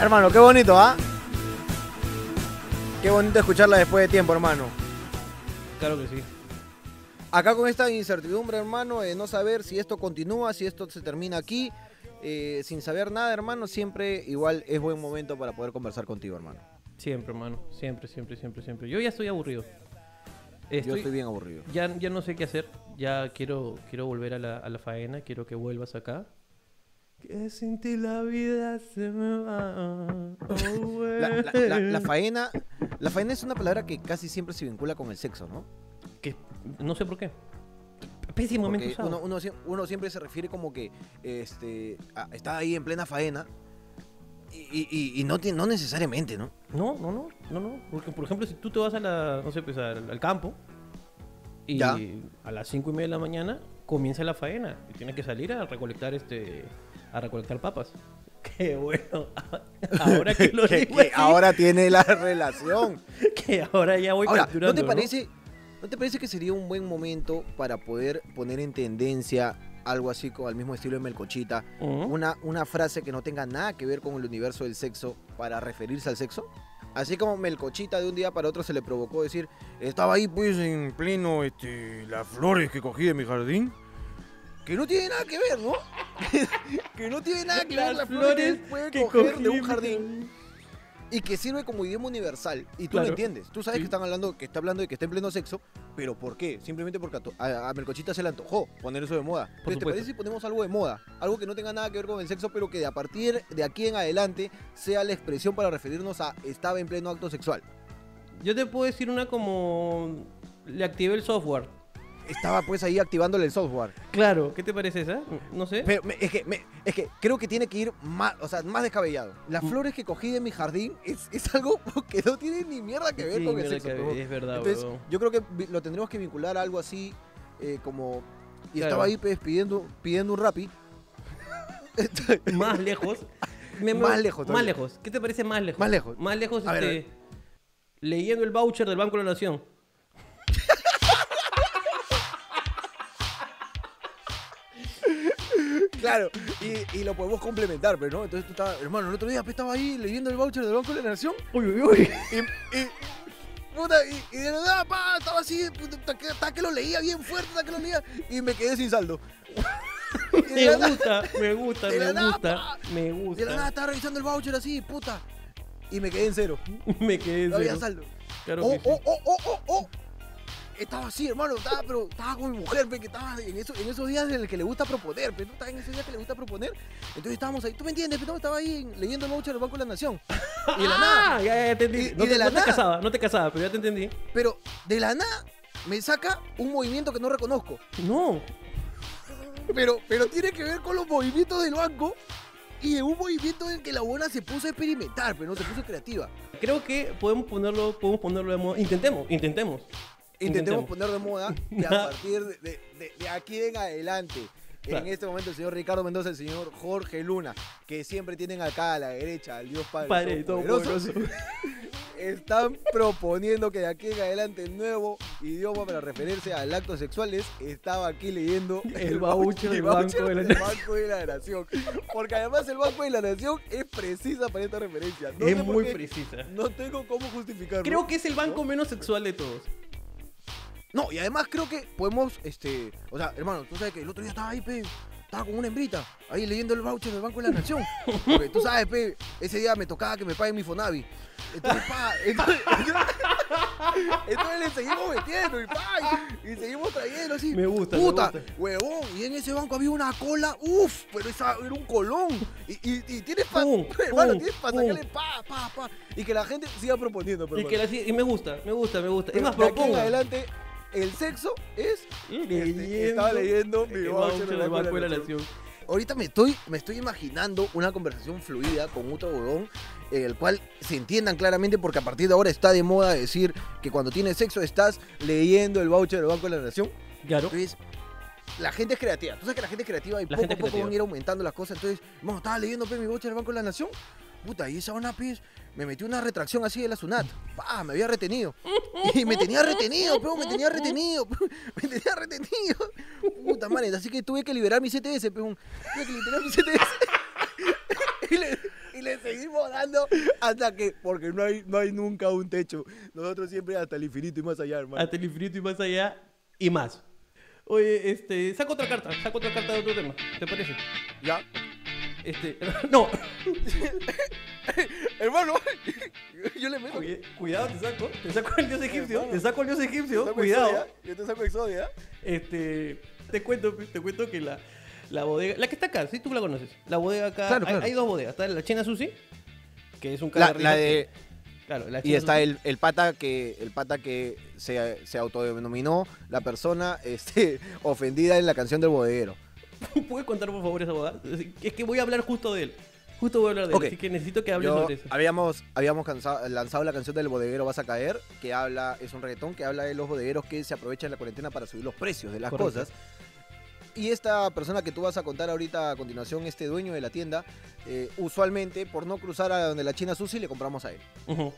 Hermano, qué bonito, ¿ah? Qué bonito escucharla después de tiempo, hermano. Claro que sí. Acá con esta incertidumbre, hermano, de no saber si esto continúa, si esto se termina aquí, eh, sin saber nada, hermano, siempre igual es buen momento para poder conversar contigo, hermano. Siempre, hermano. Siempre, siempre, siempre, siempre. Yo ya estoy aburrido. Yo estoy bien aburrido. Ya, ya no sé qué hacer. Ya quiero, quiero volver a la, a la faena. Quiero que vuelvas acá. Que sin ti la vida se me va. Oh, La, la- la- la güey. faena, la faena es una palabra que casi siempre se vincula con el sexo, ¿no? Que no sé por qué. Pésimamente usado. uno, uno, sie- uno siempre se refiere como que este, está ahí en plena faena y, y- no, tiene- no necesariamente, ¿no? No, no, no, no, no. Porque, por ejemplo, si tú te vas a la, no sé, pues al, al campo y Ya. a las cinco y media de la mañana comienza la faena y tienes que salir a recolectar este, a recolectar papas. Qué bueno. Ahora que lo que, digo que así, ahora tiene la relación. que ahora ya voy Ahora, ¿no te parece, ¿no te parece que sería un buen momento para poder poner en tendencia algo así como al mismo estilo de Melcochita? Una, una frase que no tenga nada que ver con el universo del sexo para referirse al sexo. Así como Melcochita de un día para otro se le provocó decir, estaba ahí pues en pleno este, las flores que cogí de mi jardín. Que no tiene nada que ver, ¿no? que no tiene nada que ver Las flores que puede que coger de un jardín y que sirve como idioma universal. Y tú Claro. lo entiendes. Tú sabes Sí. que están hablando, que está hablando de que está en pleno sexo, pero ¿por qué? Simplemente porque a, a, Melcochita se le antojó poner eso de moda. Entonces, ¿Te parece si ponemos algo de moda? Algo que no tenga nada que ver con el sexo, pero que de a partir de aquí en adelante sea la expresión para referirnos a estaba en pleno acto sexual. Yo te puedo decir una como le activé el software. Estaba pues ahí activándole el software. Claro, ¿qué te parece esa? No sé. Pero me- es, que, me- es que creo que tiene que ir más, o sea, más descabellado. Las Mm. flores que cogí de mi jardín es, es algo que no tiene ni mierda que ver Sí, con el mira sexo. que huevón. es verdad, Entonces, huevón. yo creo que vi- lo tendremos que vincular a algo así eh, como... Y Claro. estaba ahí pues, pidiendo, pidiendo un rapi. más lejos. Me- Más lejos Más todavía. lejos. ¿Qué te parece más lejos? Más lejos. Más lejos, A ver, a este, leyendo el voucher del Banco de la Nación. Claro, y, y lo podemos complementar, pero no. Entonces tú estabas, hermano, el otro día estaba ahí leyendo el voucher del Banco de la Nación. Uy, uy, uy. Y, y, puta, y, y de verdad, pa, estaba así, puta, hasta que, hasta que lo leía bien fuerte, hasta que lo leía, y me quedé sin saldo. Me nada- gusta, me gusta, me nada, gusta, pa. me de la nada gusta. estaba revisando el voucher así, puta. Y me quedé en cero. Me quedé en No había cero. saldo. Claro oh, que sí. oh, oh, oh, oh, oh. Estaba así, hermano, estaba, pero estaba con mi mujer, pe, que estaba en, eso- en esos días en el que le gusta proponer, pero estaba en esos días que le gusta proponer. Entonces estábamos ahí, ¿tú me entiendes? Pero estaba ahí en- leyendo el voucher del Banco de la Nación. Y de la nada, Ah, ya, ya, ya te entendí. Y- no y te, de la no te nada. casaba, no te casaba, pero ya te entendí. pero de la nada me saca un movimiento que no reconozco. No, Pero, pero tiene que ver con los movimientos del banco y un movimiento en que la buena se puso a experimentar, pero no se puso creativa. creo que podemos ponerlo, podemos ponerlo. Intentemos, intentemos. Intentemos poner de moda que a partir de, de- de- de aquí en adelante, Claro. en este momento el señor Ricardo Mendoza, el señor Jorge Luna, que siempre tienen acá a la derecha al Dios Padre, Padre Todopoderoso. están proponiendo que de aquí en adelante el nuevo idioma para referirse al acto sexual es estaba aquí leyendo El voucher del Banco de la del Banco de la Nación. Porque además el Banco de la Nación es precisa para esta referencia. No es muy precisa. No tengo cómo justificarlo. Creo que es el banco menos sexual de todos. No, y además creo que podemos, este, o sea, hermano, tú sabes que el otro día estaba ahí, pe, estaba con una hembrita, ahí leyendo el voucher del Banco de la Nación. Porque tú sabes, pe, ese día me tocaba que me paguen mi Fonavi. Entonces, pa, entonces, entonces le seguimos metiendo y pa, y, y seguimos trayendo así. Me gusta, me Puta, gusta. huevón, y en ese banco había una cola, uff, pero esa era un colón. Y, y, y tienes pa, Pum, hermano, tienes para pum. sacarle pa, pa, pa. Y que la gente siga proponiendo, pero Y, que la, y me gusta, me gusta, me gusta. Es pero más, proponga. adelante, el sexo es. Este, estaba leyendo mi voucher del Banco de la Nación. Ahorita me estoy, me estoy imaginando una conversación fluida con otro huevón en el cual se entiendan claramente porque a partir de ahora está de moda decir que cuando tienes sexo estás leyendo el voucher del Banco de la Nación. Claro. Entonces, la gente es creativa. Tú sabes que la gente es creativa y La poco a poco creativa. van a ir aumentando las cosas. Entonces, vamos, estaba leyendo mi voucher del Banco de la Nación. Puta, y esa una pues, me metió una retracción así de la SUNAT. Pa, me había retenido. Y me tenía retenido, pero me tenía retenido. Me tenía retenido. Puta madre, así que tuve que liberar mi CTS, peón. Tuve que liberar mi CTS. y, le, y le seguimos dando hasta que, porque no hay, no hay nunca un techo. Nosotros siempre hasta el infinito y más allá, hermano. Hasta el infinito y más allá y más. Oye, este, saco otra carta, saco otra carta de otro tema, ¿te parece? ¿Ya? Este, no, Hermano, yo le meto. Oye, cuidado, te saco, te saco el dios egipcio, Hermano. te saco el dios egipcio, cuidado. Exodia, Yo te saco Exodia. Este, te cuento, te cuento que la, la bodega, la que está acá, sí, tú la conoces. La bodega acá, Claro, hay, claro. hay dos bodegas, está la China Sushi, que es un La, la que- claro, la y está el, el pata que el pata que se, se autodenominó la persona este, ofendida en la canción del bodeguero. ¿Puedes contar por favor esa boda? Es que voy a hablar justo de él. Justo voy a hablar de Ok. él, así que necesito que hables Yo- sobre eso. habíamos habíamos cansa- lanzado la canción del bodeguero Vas a caer, que habla, es un reggaetón que habla de los bodegueros que se aprovechan la cuarentena para subir los precios de las Correcto. cosas. Y esta persona que tú vas a contar ahorita a continuación, este dueño de la tienda, eh, usualmente por no cruzar a donde la China Susi le compramos a él. Ujú.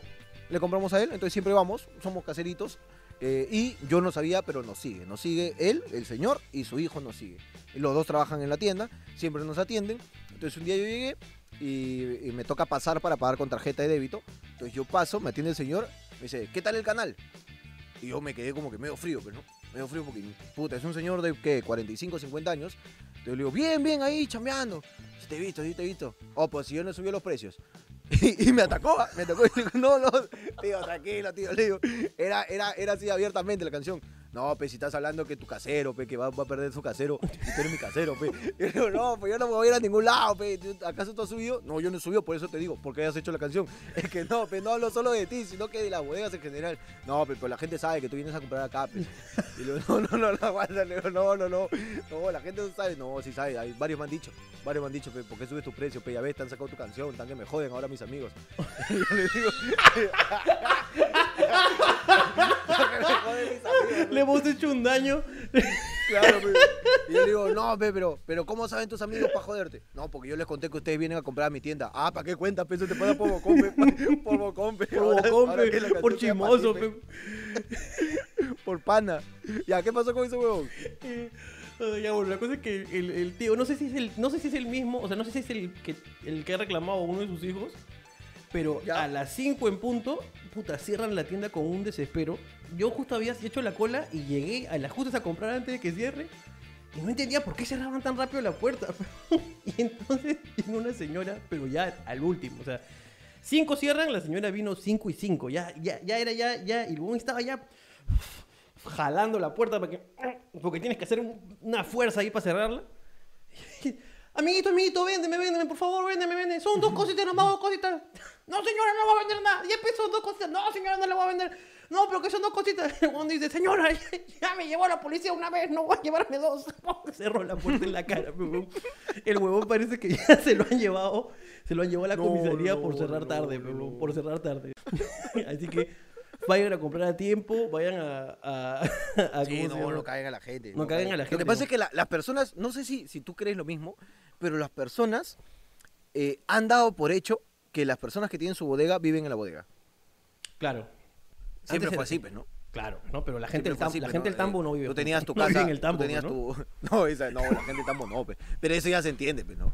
Le compramos a él, entonces siempre vamos, somos caseritos. Eh, y yo no sabía, pero nos sigue. Nos sigue él, el señor, y su hijo nos sigue. Los dos trabajan en la tienda, siempre nos atienden. Entonces un día yo llegué y, y me toca pasar para pagar con tarjeta de débito. Entonces yo paso, me atiende el señor, me dice, ¿qué tal el canal? Y yo me quedé como que medio frío, pero no, medio frío porque, puta, es un señor de, ¿qué? 45, 50 años. Entonces le digo, bien, bien, ahí, chambeando. Te he visto, sí te he visto. Oh, pues si yo no subí los precios. Y, y me atacó, me atacó y le digo, no, no, tío, tranquilo, tío, le digo, era, era, era así abiertamente la canción. No, pues si estás hablando que tu casero, pe, que va, a perder su casero, y tú eres mi casero, pe. Y digo, no, pues yo no me voy a ir a ningún lado, pe. ¿Tú- ¿Acaso tú has subido? No, yo no he subido, por eso te digo, porque hayas hecho la canción. Es que no, pe, no hablo solo de ti, sino que de las bodegas en general. No, pe, pero la gente sabe que tú vienes a comprar acá, pe. Y digo, no, no, no, no, aguanta, le digo, no, no, no, no, la gente no sabe, no, sí sabe, varios me han dicho, varios me han dicho, pe, ¿por qué subes tu precio, pe? Ya ves, te han sacado tu canción, tan que me joden ahora mis amigos. Y yo le digo, Le hemos hecho un daño. Claro, pe. Y yo le digo, no, pe, pero, pero ¿cómo saben tus amigos para joderte? No, porque yo les conté que ustedes vienen a comprar a mi tienda. Ah, ¿para qué cuenta? Pe, eso te pasa por bocón, pe. Por bocón, pe. Por Ahora- bocón, ahora pe, que la canción por sea chismoso, ti, pe. Por pana. Ya, ¿qué pasó con ese huevón? Eh, ah, ya, bueno, la cosa es que el, el tío, no sé si es el, no sé si es el mismo, o sea, no sé si es el que, el que ha reclamado a uno de sus hijos, pero Ya. a las 5 en punto, puta, cierran la tienda con un desespero. Yo justo había hecho la cola y llegué a las justas a comprar antes de que cierre. Y no entendía por qué cerraban tan rápido la puerta. y entonces vino una señora, pero ya al último, o sea, 5 cierran, la señora vino 5 y 5, ya, ya, ya era ya, ya, y luego estaba ya jalando la puerta para que, porque tienes que hacer un- una fuerza ahí para cerrarla. Amiguito, amiguito, véndeme, véndeme, por favor, véndeme, véndeme. Son dos cositas nomás, dos cositas. No, señora, no voy a vender nada. 10 pesos, dos cositas. No, señora, no le voy a vender. No, pero que son dos cositas. El huevón dice, señora, ya me llevó a la policía una vez, no voy a llevarme dos. Cerró la puerta en la cara, huevón. El huevón parece que ya se lo han llevado, se lo han llevado a la comisaría no, por cerrar no, tarde, huevón, por cerrar tarde. Así que vayan a comprar a tiempo, vayan a... a, a Sí, ¿cómo se no, no caigan a la gente. No caigan a la Lo gente, que pasa es que la- las personas, no sé si, si tú crees lo mismo, pero las personas eh, han dado por hecho que las personas que tienen su bodega viven en la bodega. Claro. Siempre fue así, pues, ¿no? Claro, ¿no? Pero la gente, del, tam- así, la pues, gente del tambo Eh, no vive. Tú tenías tu no casa. en el tambo, tú tenías ¿no? tu... No, esa, no, la gente del tambo no, pues. Pero eso ya se entiende, pues, ¿no?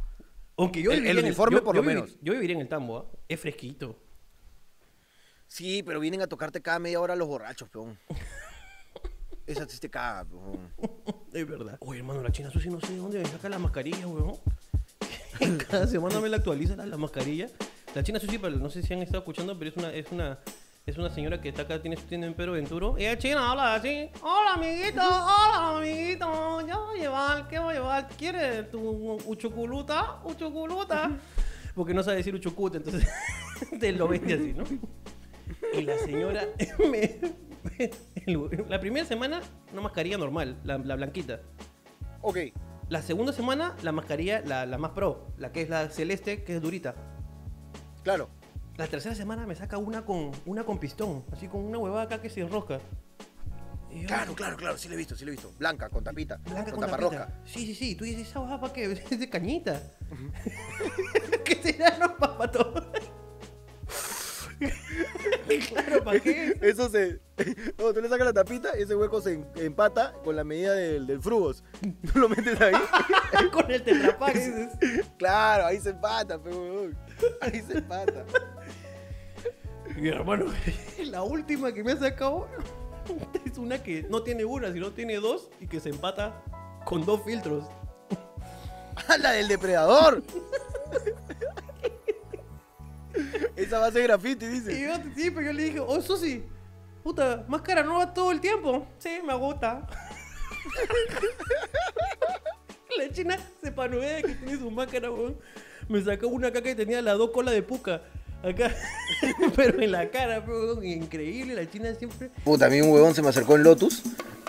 Aunque yo el- el uniforme, yo- por yo lo menos. Yo viviría en el tambo, ¿ah? Es fresquito. Sí, pero vienen a tocarte cada media hora los borrachos, peón. Esa sí te caga, peón. Es verdad. Oye, hermano, la China Sushi no sé de dónde saca la mascarilla, weón. Cada semana me la actualiza la, la mascarilla. La China Sushi, no sé si han estado escuchando, pero es una, es una, es una señora que está acá, tiene su tienda en Pedro Venturo. Y es china, habla así. Hola, amiguito, hola, amiguito. Yo voy a llevar, ¿qué voy a llevar? ¿Quieres tu uchuculuta? Uchuculuta. Porque no sabe decir uchucuta, entonces te lo vende así, ¿no? Y la señora me- me- la primera semana una mascarilla normal, la, la blanquita. Ok. La segunda semana la mascarilla, la, la más pro, la que es la celeste, que es durita. Claro. La tercera semana me saca una con una con pistón, así con una huevada acá que se enrosca. Yo, Claro, claro, claro, sí lo he visto, sí lo he visto. Blanca, con tapita. Blanca con, con taparrosca. Sí, sí, sí. Tú dices, ¿esa huevada para qué? Es de cañita. ¿Qué será? No, para todo. claro, ¿Pero para qué? Eso se. No, tú le sacas la tapita, ese hueco se empata con la medida del, del frugos. Tú lo metes ahí. Con el tetrapack. Claro, ahí se empata, pe, huevón. Ahí se empata. Mi hermano, la última que me ha sacado es una que no tiene una, sino tiene dos y que se empata con dos filtros. ¡Ah, la del depredador! Esa va a ser graffiti, Y dice. yo, sí, pero yo le dije, oh, Susi, puta, máscara nueva todo el tiempo. Sí, me gusta. La china se panudea que tiene su máscara, weón. Me sacó una acá que tenía las dos colas de puca. Acá, pero en la cara, weón. Increíble, la china siempre. Puta, a mí un huevón se me acercó en Lotus.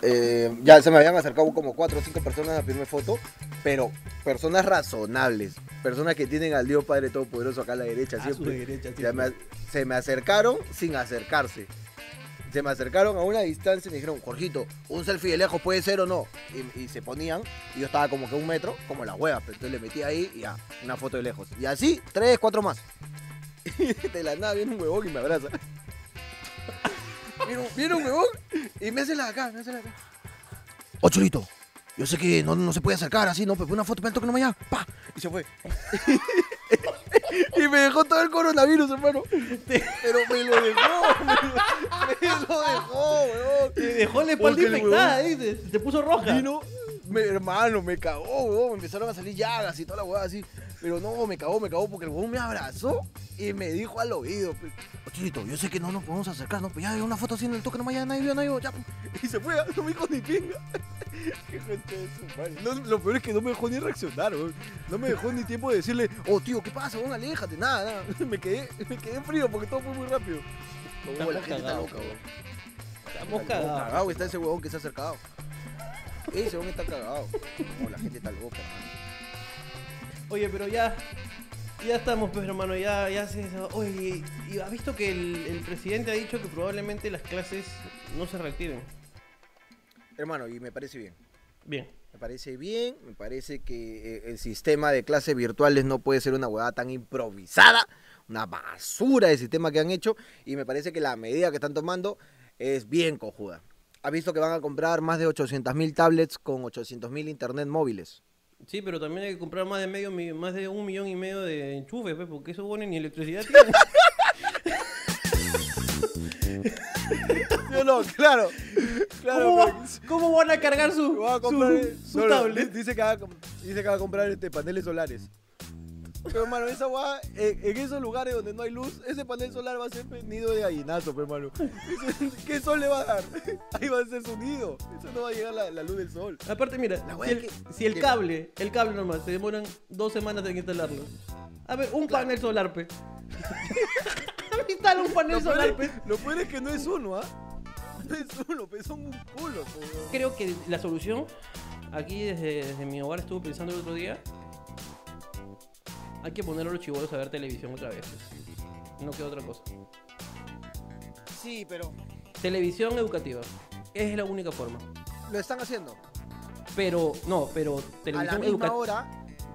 Eh, ya se me habían acercado como cuatro o cinco personas a primera foto, pero personas razonables, personas que tienen al Dios Padre Todopoderoso acá a la derecha A su siempre. derecha, Se me, se me acercaron sin acercarse. Se me acercaron a una distancia y me dijeron, Jorgito, un selfie de lejos puede ser o no. Y, y se ponían, y yo estaba como que un metro, como la hueva, pero entonces le metí ahí y ya, una foto de lejos. Y así, tres, cuatro más. De la nada viene un huevón y me abraza. Viene un, viene un huevón y me hace la de acá, me hace la de acá. Oh, Chulito, yo sé que no, no se puede acercar así, ¿no? Pero una foto, pero toque nomás ya, pa. Y se fue. y me dejó todo el coronavirus, hermano. Pero me lo dejó, me lo, me lo dejó, weón. Te dejó la espalda Porque el infectada, dice. Se puso roja. Vino, me- hermano, me cagó, weón. Me empezaron a salir llagas y toda la weá así. Pero no, me cagó, me cagó porque el weón me abrazó y me dijo al oído. pues, "Oh, Chulito, yo sé que no nos podemos acercar, ¿no? Pero ya una foto así en el toque nomás, ya nadie vio, nadie vio, ya. pues". Y se fue, no me dijo ni pinga. Qué gente de su madre. No, lo peor es que no me dejó ni reaccionar, weón. No me dejó ni tiempo de decirle, oh tío, ¿qué pasa, weón? Aléjate, nada, nada. Me quedé, me quedé frío porque todo fue muy rápido. No, Estamos la gente está loca, weón. Estamos cagados. cagado está ese huevón que se ha acercado. Ese huevón está cagado. No, la gente está loca. Oye, pero ya. Ya estamos, pues, hermano. Ya, ya se. Oye, ¿y has visto que el, el presidente ha dicho que probablemente las clases no se reactiven? Hermano, y me parece bien. Bien. Me parece bien, me parece que eh, el sistema de clases virtuales no puede ser una huevada tan improvisada, una basura de sistema que han hecho, y me parece que la medida que están tomando es bien cojuda. Ha visto que van a comprar más de 800.000 tablets con 800.000 internet móviles. Sí, pero también hay que comprar más de medio más de un millón y medio de enchufes, pues, porque eso pone ni electricidad tiene. Yo no, claro. Claro, ¿Cómo, va- cómo van a cargar su, a comprar, su, su no, no, tablet? di- dice, que va dice que va a comprar este, paneles solares. Pero hermano, esa guada, en, en esos lugares donde no hay luz, ese panel solar va a ser pues, nido de gallinazo, pero hermano. Ese- ¿Qué sol le va a dar? Ahí va a ser su nido. Eso no va a llegar la, la luz del sol. Aparte, mira, La si el, que- si el cable, el cable nomás, se demoran dos semanas en instalarlo. A ver, un panel solar, pe. Instala un panel Lo solar, pe. lo peor es que no es uno, ¿ah? No es uno, pero son un culo. weón. Creo que la solución, aquí desde, desde mi hogar estuve pensando el otro día, hay que poner a los chivolos a ver televisión otra vez. No queda otra cosa. Sí, pero Televisión educativa. Es la única forma. lo están haciendo. Pero, no, pero A la televisión misma educa- hora. a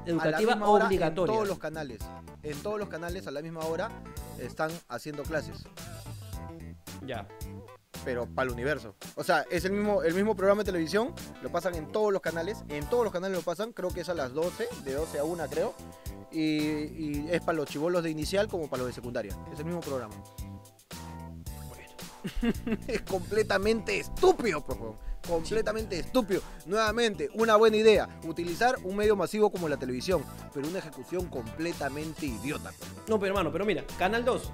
la educativa misma hora obligatoria. En todos los canales. En todos los canales a la misma hora están haciendo clases. Ya. Pero para el universo. O sea, es el mismo, el mismo programa de televisión, lo pasan en todos los canales, en todos los canales lo pasan, creo que es a las 12, de 12 a 1 creo, y, y es para los chivolos de inicial como para los de secundaria, es el mismo programa. es completamente estúpido, por favor. Completamente estúpido. Nuevamente, una buena idea. Utilizar un medio masivo como la televisión, pero una ejecución completamente idiota. No, pero hermano, pero mira, Canal 2.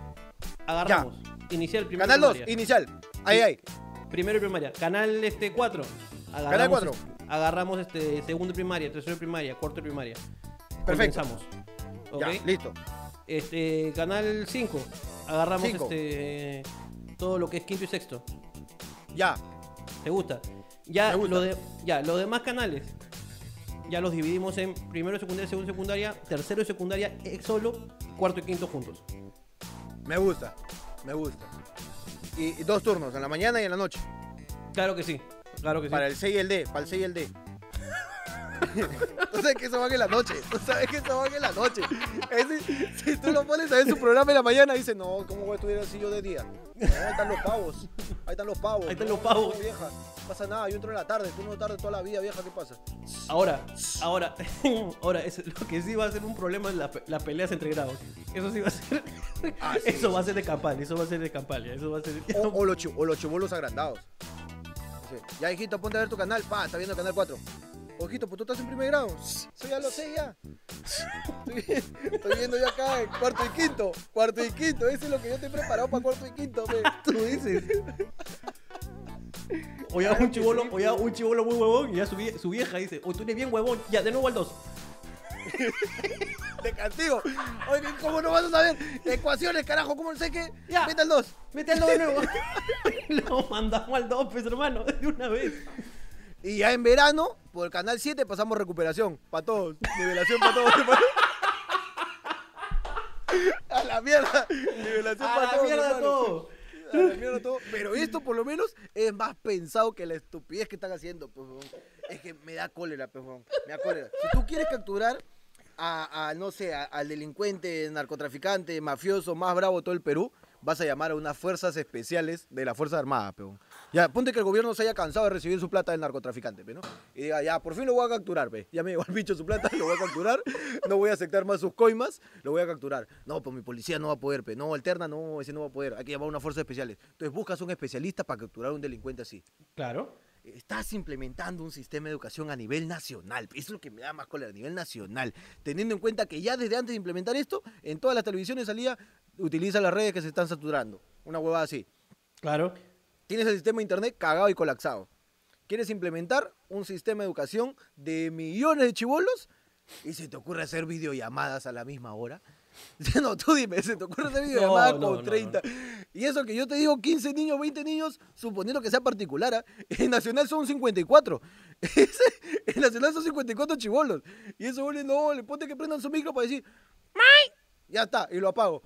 Agarramos. Inicial primero. Canal 2, primaria. inicial. Ahí, ahí. Primero y primaria. Canal este 4. Agarramos, Canal 4. Agarramos este segundo y primaria, tercero y primaria, cuarto y primaria. Perfecto. Condensamos. ¿Ok? Ya, listo. Este, canal 5. Agarramos Cinco. este todo lo que es quinto y sexto. Ya. ¿Te gusta? Ya, gusta. Lo de, ya, los demás canales. Ya los dividimos en primero y secundaria, segundo y secundaria, tercero y secundaria eh, solo, cuarto y quinto juntos. Me gusta, me gusta. Y, y dos turnos, en la mañana y en la noche. Claro que sí. Claro que sí. Para el C y el D, para el C y el D. Tú sabes que eso van en la noche. Tú sabes que eso van en la noche. Ese- si tú lo pones a ver su programa en la mañana, dice, no, ¿cómo voy a estudiar así yo de día? No, ahí están los pavos. Ahí están los pavos. Ahí están los pavos. no, vieja. No pasa nada, yo entro en la tarde. Tú no tarde toda la vida, vieja. ¿Qué pasa? Ahora, ahora, ahora, es, lo que sí va a ser un problema es la, las peleas entre grados. Eso sí va a ser. Ah, sí, eso va a ser de campaña, eso va a ser de campaña, eso va a ser. O, o o los chibolos agrandados. Sí. Ya, hijito, ponte a ver tu canal. Pa, está viendo el canal 4. Ojito, pues tú estás en primer grado. Eso ya lo sé ya. Estoy, estoy viendo ya acá en cuarto y quinto. Cuarto y quinto. Eso es lo que yo te he preparado para cuarto y quinto, pe. Tú dices. O ya un chivolo, o ya un chivolo muy huevón y ya su, su vieja dice, o tú eres bien huevón, ya de nuevo al 2. De castigo. Oye, ¿cómo no vas a saber? Ecuaciones, carajo, ¿cómo no sé qué? Ya. Vete al 2. Vete al 2 de nuevo. Lo mandamos al 2, pues hermano, de una vez. Y ya en verano, por el canal 7, pasamos recuperación. Para todos. Nivelación para todos. A la mierda. Nivelación para la todos. mierda hermano. todo. A la mierda todo. Pero esto por lo menos es más pensado que la estupidez que están haciendo, pues. Es que me da cólera, pues. Me da cólera. Si tú quieres capturar a, no sé, al delincuente, narcotraficante, mafioso más bravo de todo el Perú, vas a llamar a unas fuerzas especiales de la Fuerza Armada, peón. Ya, ponte que el gobierno se haya cansado de recibir su plata del narcotraficante, ¿no? Y diga, ya, por fin lo voy a capturar, pe. Ya me llegó el bicho su plata, lo voy a capturar. No voy a aceptar más sus coimas, lo voy a capturar. No, pues mi policía no va a poder, pe. No, alterna, no, ese no va a poder. Hay que llamar a unas fuerzas especiales. Entonces buscas un especialista para capturar a un delincuente así. Claro. Estás implementando un sistema de educación a nivel nacional. Eso es lo que me da más cólera, a nivel nacional. Teniendo en cuenta que ya desde antes de implementar esto, en todas las televisiones salía, utiliza las redes que se están saturando. Una huevada así. Claro. Tienes el sistema de internet cagado y colapsado. Quieres implementar un sistema de educación de millones de chivolos y se te ocurre hacer videollamadas a la misma hora. No, tú dime, se te ocurre hacer videollamadas No, con no, 30. Y eso que yo te digo 15 niños, 20 niños, suponiendo que sea particular. ¿ah? En Nacional son 54. Ese- en Nacional son 54 chivolos. Y eso, no, le ponte que prendan su micro para decir, ¡May! Ya está, y lo apago.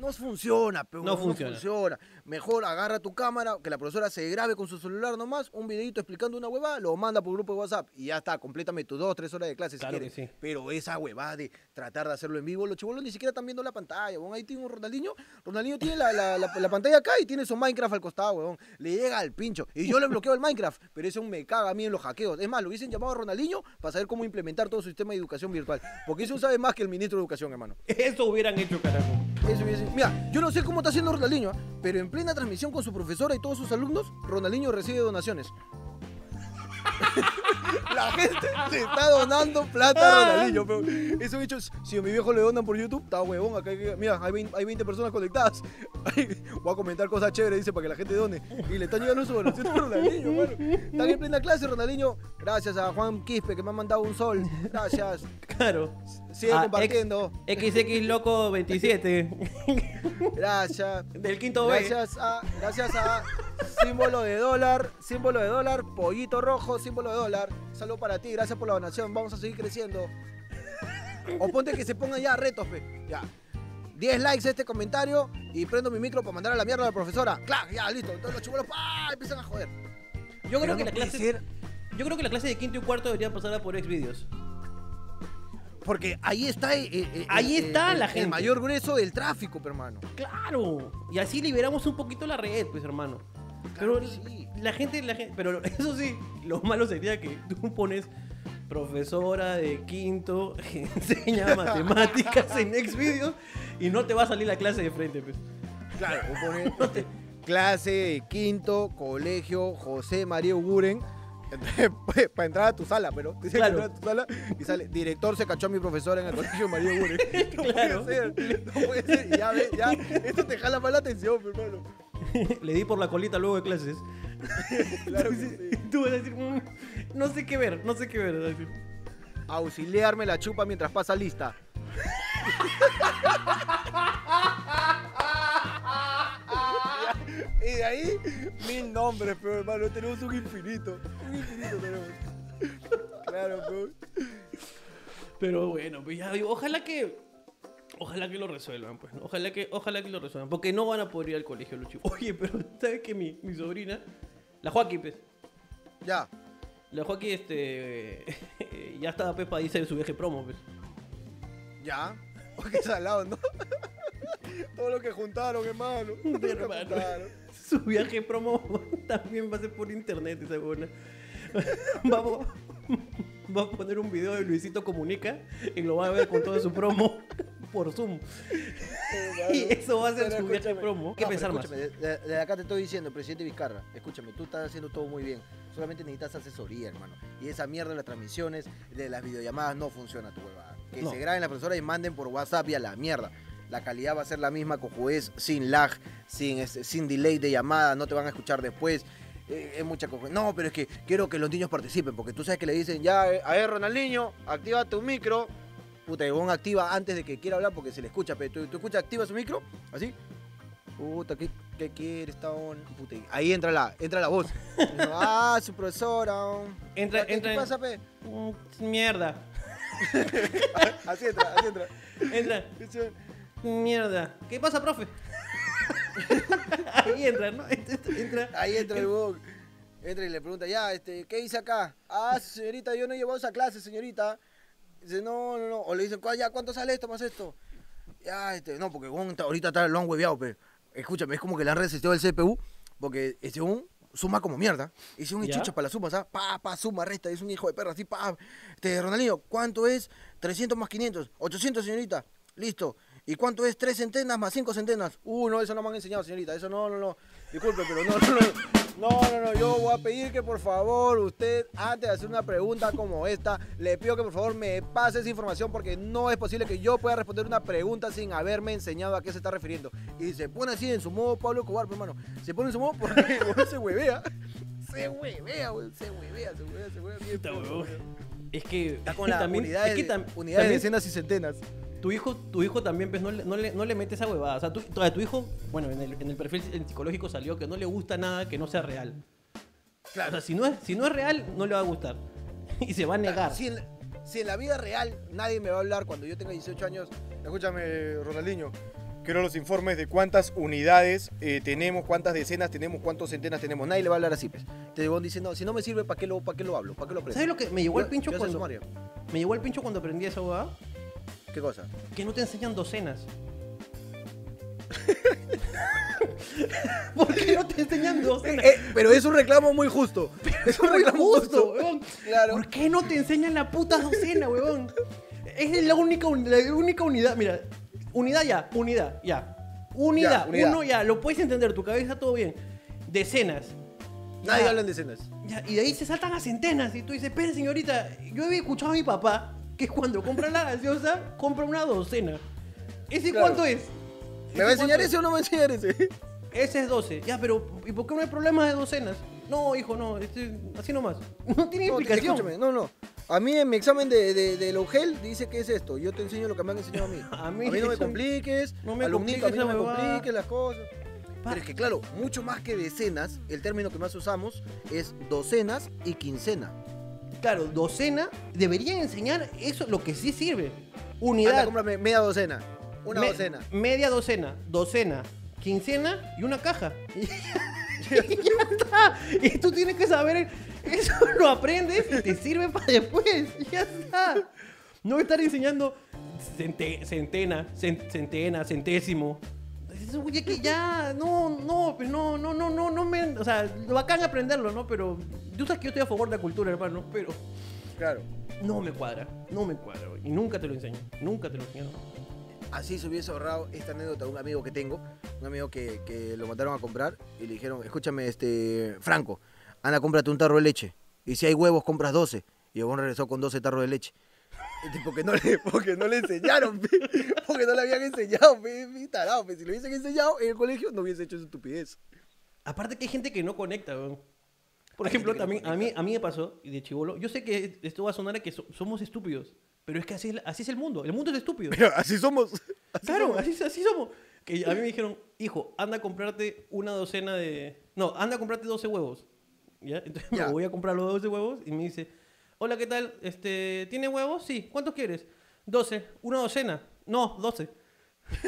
No funciona, pero No funciona. funciona. Mejor agarra tu cámara, que la profesora se grabe con su celular nomás, un videito explicando una huevada, lo manda por grupo de WhatsApp y ya está, complétame tus dos, tres horas de clase Claro si que quieres. sí. Pero esa huevada de tratar de hacerlo en vivo, los chivolos ni siquiera están viendo la pantalla, huevón. Ahí tiene un Ronaldinho, Ronaldinho tiene la, la- la- la pantalla acá y tiene su Minecraft al costado, huevón. Le llega al pincho. Y yo le bloqueo el Minecraft, pero eso me caga a mí en los hackeos. Es más, lo hubiesen llamado a Ronaldinho para saber cómo implementar todo su sistema de educación virtual. Porque eso sabe más que el ministro de Educación, hermano. Eso hubieran hecho, carajo. Eso hubiese- Mira, yo no sé cómo está haciendo Ronaldinho, ¿ah? pero en plena transmisión con su profesora y todos sus alumnos, Ronaldinho recibe donaciones. La gente le está donando plata a Ronaldinho, pero eso dicho, si a mi viejo le donan por YouTube, está huevón, acá hay- mira, hay 20, hay 20 personas conectadas. Voy a comentar cosas chéveres, dice, para que la gente done. Y le están llegando su donación a Ronaldinho, mano. Están en plena clase, Ronaldinho. Gracias a Juan Quispe que me ha mandado un sol. Gracias. Claro. Sigue Ah, compartiendo. XX Loco 27. Gracias. Del quinto B. Gracias a, gracias a símbolo de dólar, símbolo de dólar, pollito rojo, símbolo de dólar. Saludo para ti, gracias por la donación, vamos a seguir creciendo. O ponte que se pongan ya retos, pe. Ya. 10 likes a este comentario y prendo mi micro para mandar a la mierda a la profesora. ¡Clac! Ya, listo. Entonces los chibolos ¡pah! empiezan a joder. Yo creo que no la clase. ser, Yo creo que la clase de quinto y cuarto debería pasar a por Xvideos. porque ahí está eh, eh, Ahí eh, está eh, la el gente. mayor grueso del tráfico, hermano. Claro. Y así liberamos un poquito la red, pues hermano. Claro Pero sí. la gente, la gente, pero eso sí, lo malo sería que tú pones profesora de quinto que enseña matemáticas en Xvideos y no te va a salir la clase de frente, pues. Claro, vos pones clase de quinto, colegio, José María Uguren. para entrar a tu sala, pero dice Claro. entrar a tu sala y sale, director se cachó a mi profesora en el colegio María Uguren. No Claro. puede ser, no puede ser. Y ya ves, ya, esto te jala más la atención, hermano. Le di por la colita luego de clases. Claro que Entonces, sí. Tú vas a decir, "Mm, no sé qué ver, no sé qué ver. vas a decir. Auxiliarme la chupa mientras pasa lista. y de ahí, mil nombres, pero hermano, tenemos un infinito. Un infinito tenemos. Claro, pero. Pero bueno, pues ya digo, ojalá que. Ojalá que lo resuelvan, pues. ¿no? Ojalá que, ojalá que lo resuelvan. Porque no van a poder ir al colegio los chicos. Oye, pero ¿sabes que mi, mi sobrina, la Joaquín, pues, Ya. La Joaquín, este. ya estaba Pepa dice su viaje promo, pues. Ya. Oh, qué salado, ¿no? Todo lo que juntaron, hermano. Hermano. juntaron. Su viaje promo también va a ser por internet esa buena. Vamos. Va a poner un video de Luisito Comunica y lo va a ver con todo su promo por Zoom. Y eso va a ser su viaje promo. ¿Qué No, pensar más? escúchame, de, de- de acá te estoy diciendo, presidente Vizcarra, escúchame, tú estás haciendo todo muy bien. Solamente necesitas asesoría, hermano. Y esa mierda de las transmisiones, de las videollamadas, no funciona tu huevada. Que No. se graben las profesoras y manden por WhatsApp y a la mierda. La calidad va a ser la misma, cojuez, sin lag, sin, este, sin delay de llamada, no te van a escuchar después. Eh, es mucha cojuez. No, pero es que quiero que los niños participen, porque tú sabes que le dicen, ya, a ver, Ronaldinho, activa tu micro. Puta, el huevón activa antes de que quiera hablar porque se le escucha. Pero tú, tú escuchas, activa su micro, así. Puta, ¿qué, qué quiere esta on? Puta, y ahí entra la, entra la voz. ah, su profesora. Entra- ¿Qué, entra ¿qué en- pasa, pe? Mm, Mierda. Así entra, así entra. Entra. Mierda. ¿Qué pasa, profe? Ahí entra, ¿no? Entra. Ahí entra el huevón. Entra y le pregunta, ya, este, ¿qué hice acá? Ah, señorita, yo no he llevado esa clase, señorita. Dice, no, no, no. O le dicen, "¿Cuál- ya, ¿cuánto sale esto más esto? Ya, este, no, porque ahorita ta- lo han hueveado, pero escúchame, es como que le han resistido el CPU, porque ese un suma como mierda. Y si un hechicho para la suma, ¿sabes? Pa, pa, suma, resta, es un hijo de perra, así, pa. Este, Ronaldinho, ¿cuánto es 300 más 500? 800, señorita. Listo. ¿Y cuánto es 3 centenas más 5 centenas? Uh, no, eso no me han enseñado, señorita. Eso no, no, no. Disculpe, pero no, no, no. No, no. Yo voy a pedir que por favor usted, antes de hacer una pregunta como esta, le pido que por favor me pase esa información porque no es posible que yo pueda responder una pregunta sin haberme enseñado a qué se está refiriendo. Y se pone así en su modo Pablo Escobar, pues, hermano. Se pone en su modo porque se huevea. Se huevea, güey. Se huevea, se huevea, se huevea. bien huevón. huevón. Es que. Está con las también- unidades, es que de- tam- unidades de también decenas y centenas. Tu hijo, tu hijo también, pues, no le, no le, no le mete esa huevada. O sea, tu, a tu hijo, bueno, en el, en el perfil psicológico salió que no le gusta nada que no sea real. O sea, si no es, si no es real, no le va a gustar. Y se va a negar. Si en, si en la vida real nadie me va a hablar cuando yo tenga 18 años, escúchame, Ronaldinho. Quiero los informes de cuántas unidades eh, tenemos, cuántas decenas tenemos, cuántas centenas tenemos. Nadie le va a hablar así, pues. Te digo, dice, no, si no me sirve, ¿para qué lo, para qué lo hablo? ¿Para qué lo aprendo? ¿Sabes lo que me llegó Yo- el pincho yo sé cuando me llegó el pincho cuando aprendí esa huevada? ¿Qué cosa? Que no te enseñan docenas. ¿Por qué no te enseñan docenas? Eh, pero es un reclamo muy justo. Es un Muy reclamo justo, weón. Claro. ¿Por qué no te enseñan la puta docena, weón? Es la única, la única unidad. Mira, unidad ya, unidad, ya. Unidad, Ya, unidad. uno ya, lo puedes entender, tu cabeza todo bien. Decenas. Nadie Ya. habla en decenas. Ya, y de ahí se saltan a centenas. Y tú dices, espere, señorita, yo había escuchado a mi papá que cuando compra la gaseosa, compra una docena. ¿Ese Claro. cuánto es? ¿Me va a enseñar ese o no me va a enseñar ese? Ese es 12. Ya, pero ¿y por qué no hay problema de docenas? No, hijo, no, este, así nomás. No tiene No, explicación. escúchame, no, no. A mí en mi examen de, de, del UGEL dice que es esto. Yo te enseño lo que me han enseñado a mí. A mí no me compliques, no me alumnito, a mí no me compliques compliques las cosas. Pero es que claro, mucho más que decenas, el término que más usamos es docenas y quincena. Claro, docena, deberían enseñar eso, lo que sí sirve. Anda, Unidad. cómprame media docena. Una me- docena. Media docena, docena, quincena y una caja. Y ya está. Y tú tienes que saber, eso lo aprendes y te sirve para después. Y ya está. No estar enseñando cente- centena, cen- centena, centésimo. Eso, oye, que ya, no, no, pues no, no, no, no, no me. O sea, lo bacán aprenderlo, ¿no? Pero. Tú sabes que yo estoy a favor de la cultura, hermano, pero. Claro. No me cuadra, no me cuadra. Y nunca te lo enseño, nunca te lo enseño. Así se hubiese ahorrado esta anécdota de un amigo que tengo, un amigo que, que lo mandaron a comprar y le dijeron, escúchame, este, Franco, anda, cómprate un tarro de leche. Y si hay huevos, compras 12. Y el regresó con 12 tarros de leche. Este, Porque no le, porque no le enseñaron, porque no le habían enseñado, pe, tarado, pe. Si lo hubiesen enseñado en el colegio, no hubiese hecho esa estupidez. Aparte que hay gente que no conecta, weón. Por Hay ejemplo, que no también a mí, a mí me pasó, y de chivolo, yo sé que esto va a sonar a que so- somos estúpidos, pero es que así así es el mundo, el mundo es estúpido. Pero así somos. así claro, somos. así, así somos. Que a mí me dijeron, hijo, anda a comprarte una docena de... No, anda a comprarte 12 huevos. ¿Ya? Entonces Ya. me voy a comprar los 12 huevos y me dice, hola, ¿qué tal? Este, ¿Tiene huevos? Sí. ¿Cuántos quieres? 12. ¿Una docena? No, 12.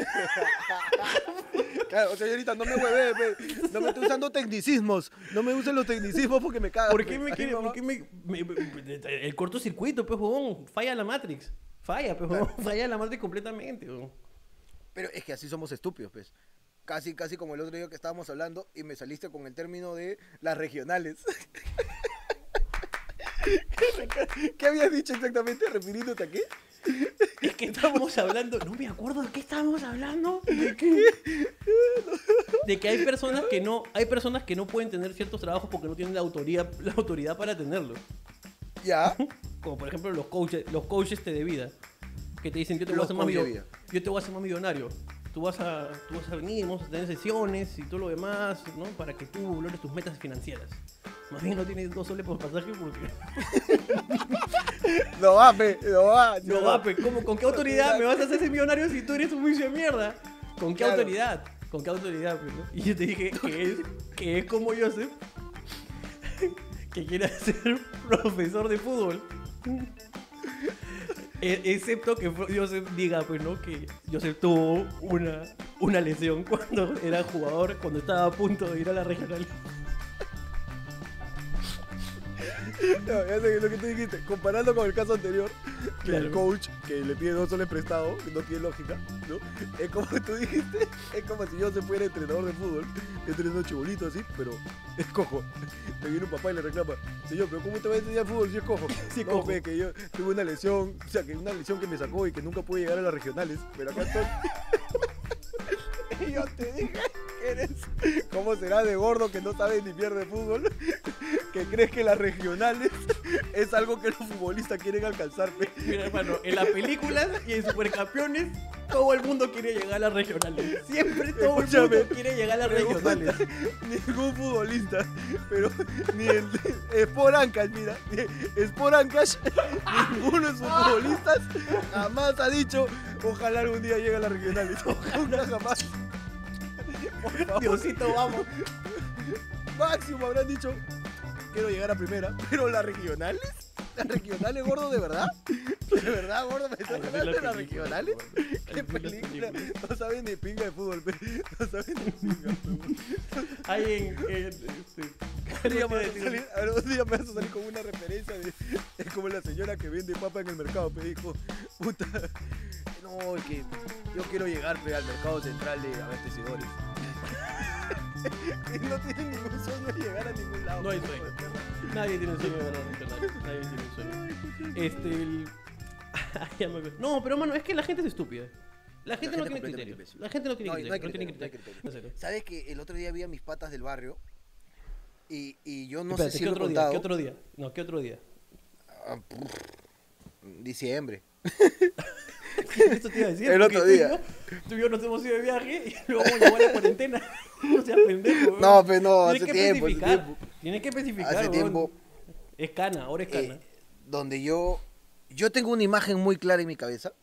Claro, señorita, no me hueve, pe. no me estoy usando tecnicismos. No me usen los tecnicismos porque me cagan. ¿Por qué me quiere, por qué me, me- me- el cortocircuito, pues, huevón? Falla la Matrix. Falla, pues, huevón. Falla la Matrix completamente, huevón. Pero es que así somos estúpidos, pues. Casi, casi como el otro día que estábamos hablando y me saliste con el término de las regionales. ¿Qué, habías dicho exactamente refiriéndote a qué? Es que estábamos hablando, no me acuerdo de qué estábamos hablando. ¿De qué? De que hay personas que no, hay personas que no pueden tener ciertos trabajos porque no tienen la autoridad, la autoridad para tenerlo. Ya. Como por ejemplo los coaches, los coaches de vida. Que te dicen, yo te voy a hacer más coaches de millo- vida. yo te voy a hacer más millonario. Tú vas a, tú vas a venir, vamos a tener sesiones y todo lo demás, ¿no? Para que tú logres tus metas financieras. Más bien no tienes dos soles por pasaje porque No va, pe. No va. No va, pe, ¿cómo- ¿con qué autoridad me vas a hacer ese millonario si tú eres un juicio de mierda? ¿Con qué Claro. autoridad? ¿Con qué autoridad, no? Y yo te dije que es, que es como Joseph, que quiere ser profesor de fútbol. E- Excepto que Joseph diga, pues, ¿no? Que Joseph tuvo una, una lesión cuando era jugador, cuando estaba a punto de ir a la regional. No, ya lo que tú dijiste. Comparando con el caso anterior, que Claro. el coach que le pide dos soles prestados, que no tiene lógica, ¿no? Es como tú dijiste, es como si yo se fuera entrenador de fútbol, entrenando chibolito así, pero es cojo. Me viene un papá y le reclama, señor, pero ¿cómo te va a enseñar fútbol si es cojo? Es no, cojo. que yo tuve una lesión, o sea, que una lesión que me sacó y que nunca pude llegar a las regionales, pero acá estoy. Y yo te dije eres. ¿Cómo será de gordo que no sabes ni pierde fútbol? Que crees que las regionales es algo que los futbolistas quieren alcanzar. pe. Mira, hermano, en las películas y en Supercampeones, todo el mundo quiere llegar a las regionales. Siempre todo el mundo quiere llegar a las regionales. Ningún futbolista, pero ni el Sport Ancash, mira, Ancash, ninguno de sus futbolistas jamás ha dicho, ojalá algún día llegue a las regionales. Nunca jamás. Por favor. Diosito, vamos. máximo habrán dicho quiero llegar a primera, pero las regionales, las regionales gordo de verdad, de verdad gordo me estás hablando de las regionales, qué película, no saben ni pinga de fútbol, no saben ni pinga. pe. Hay en. este, Un día, me ¿qué vas te a ver, un día me vas a salir con una referencia de es como la señora que vende papa en el mercado, me dijo, puta, no, es que yo quiero llegar al mercado central de abastecedores. No tiene ningún sueño de llegar a ningún lado. No hay sueño. Nadie tiene un sueño de ganar un. Nadie tiene un sueño. Este. El... Ya me acuerdo. no, pero mano, es que la gente es estúpida. La gente no gente tiene criterio. La gente no tiene No, criterio. tiene criterio, criterio. ¿Sabes que el otro día vi a mis patas del barrio? Y, y yo no Espérate, sé si ¿qué lo he otro día? ¿Qué otro día? No, ¿qué otro día? Ah, pff, Diciembre. Eso te iba a decir. El otro tú y día. yo- Tú y yo nos hemos ido de viaje y luego llegó la cuarentena. No seas pendejo. No, pues no, hace tiempo, hace tiempo. Tienes que especificar. Hace tiempo. Es cana, ahora es cana. eh, donde yo yo tengo una imagen muy clara en mi cabeza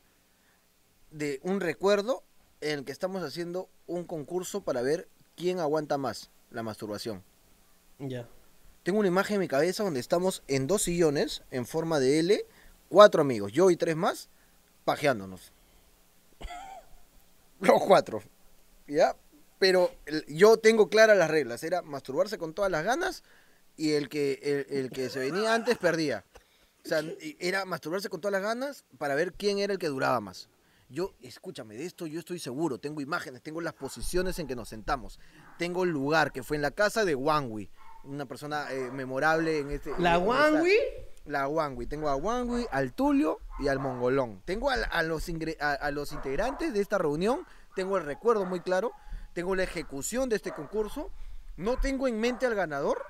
de un recuerdo en el que estamos haciendo un concurso para ver quién aguanta más la masturbación. Ya. Tengo una imagen en mi cabeza donde estamos en dos sillones en forma de L, cuatro amigos, yo y tres más, pajeándonos. Los cuatro. ¿Ya? Pero el- yo tengo claras las reglas. Era masturbarse con todas las ganas y el que, el, el que se venía antes perdía. O sea, era masturbarse con todas las ganas para ver quién era el que duraba más. Yo, escúchame, de esto yo estoy seguro. Tengo imágenes, tengo las posiciones en que nos sentamos. Tengo el lugar, que fue en la casa de Wangui. Una persona eh, memorable en este... ¿La Wangui? La Wangui. Tengo a Wangui, al Tulio y al Mongolón. Tengo a, los, integrantes de esta reunión. Tengo el recuerdo muy claro. Tengo la ejecución de este concurso. No tengo en mente al ganador.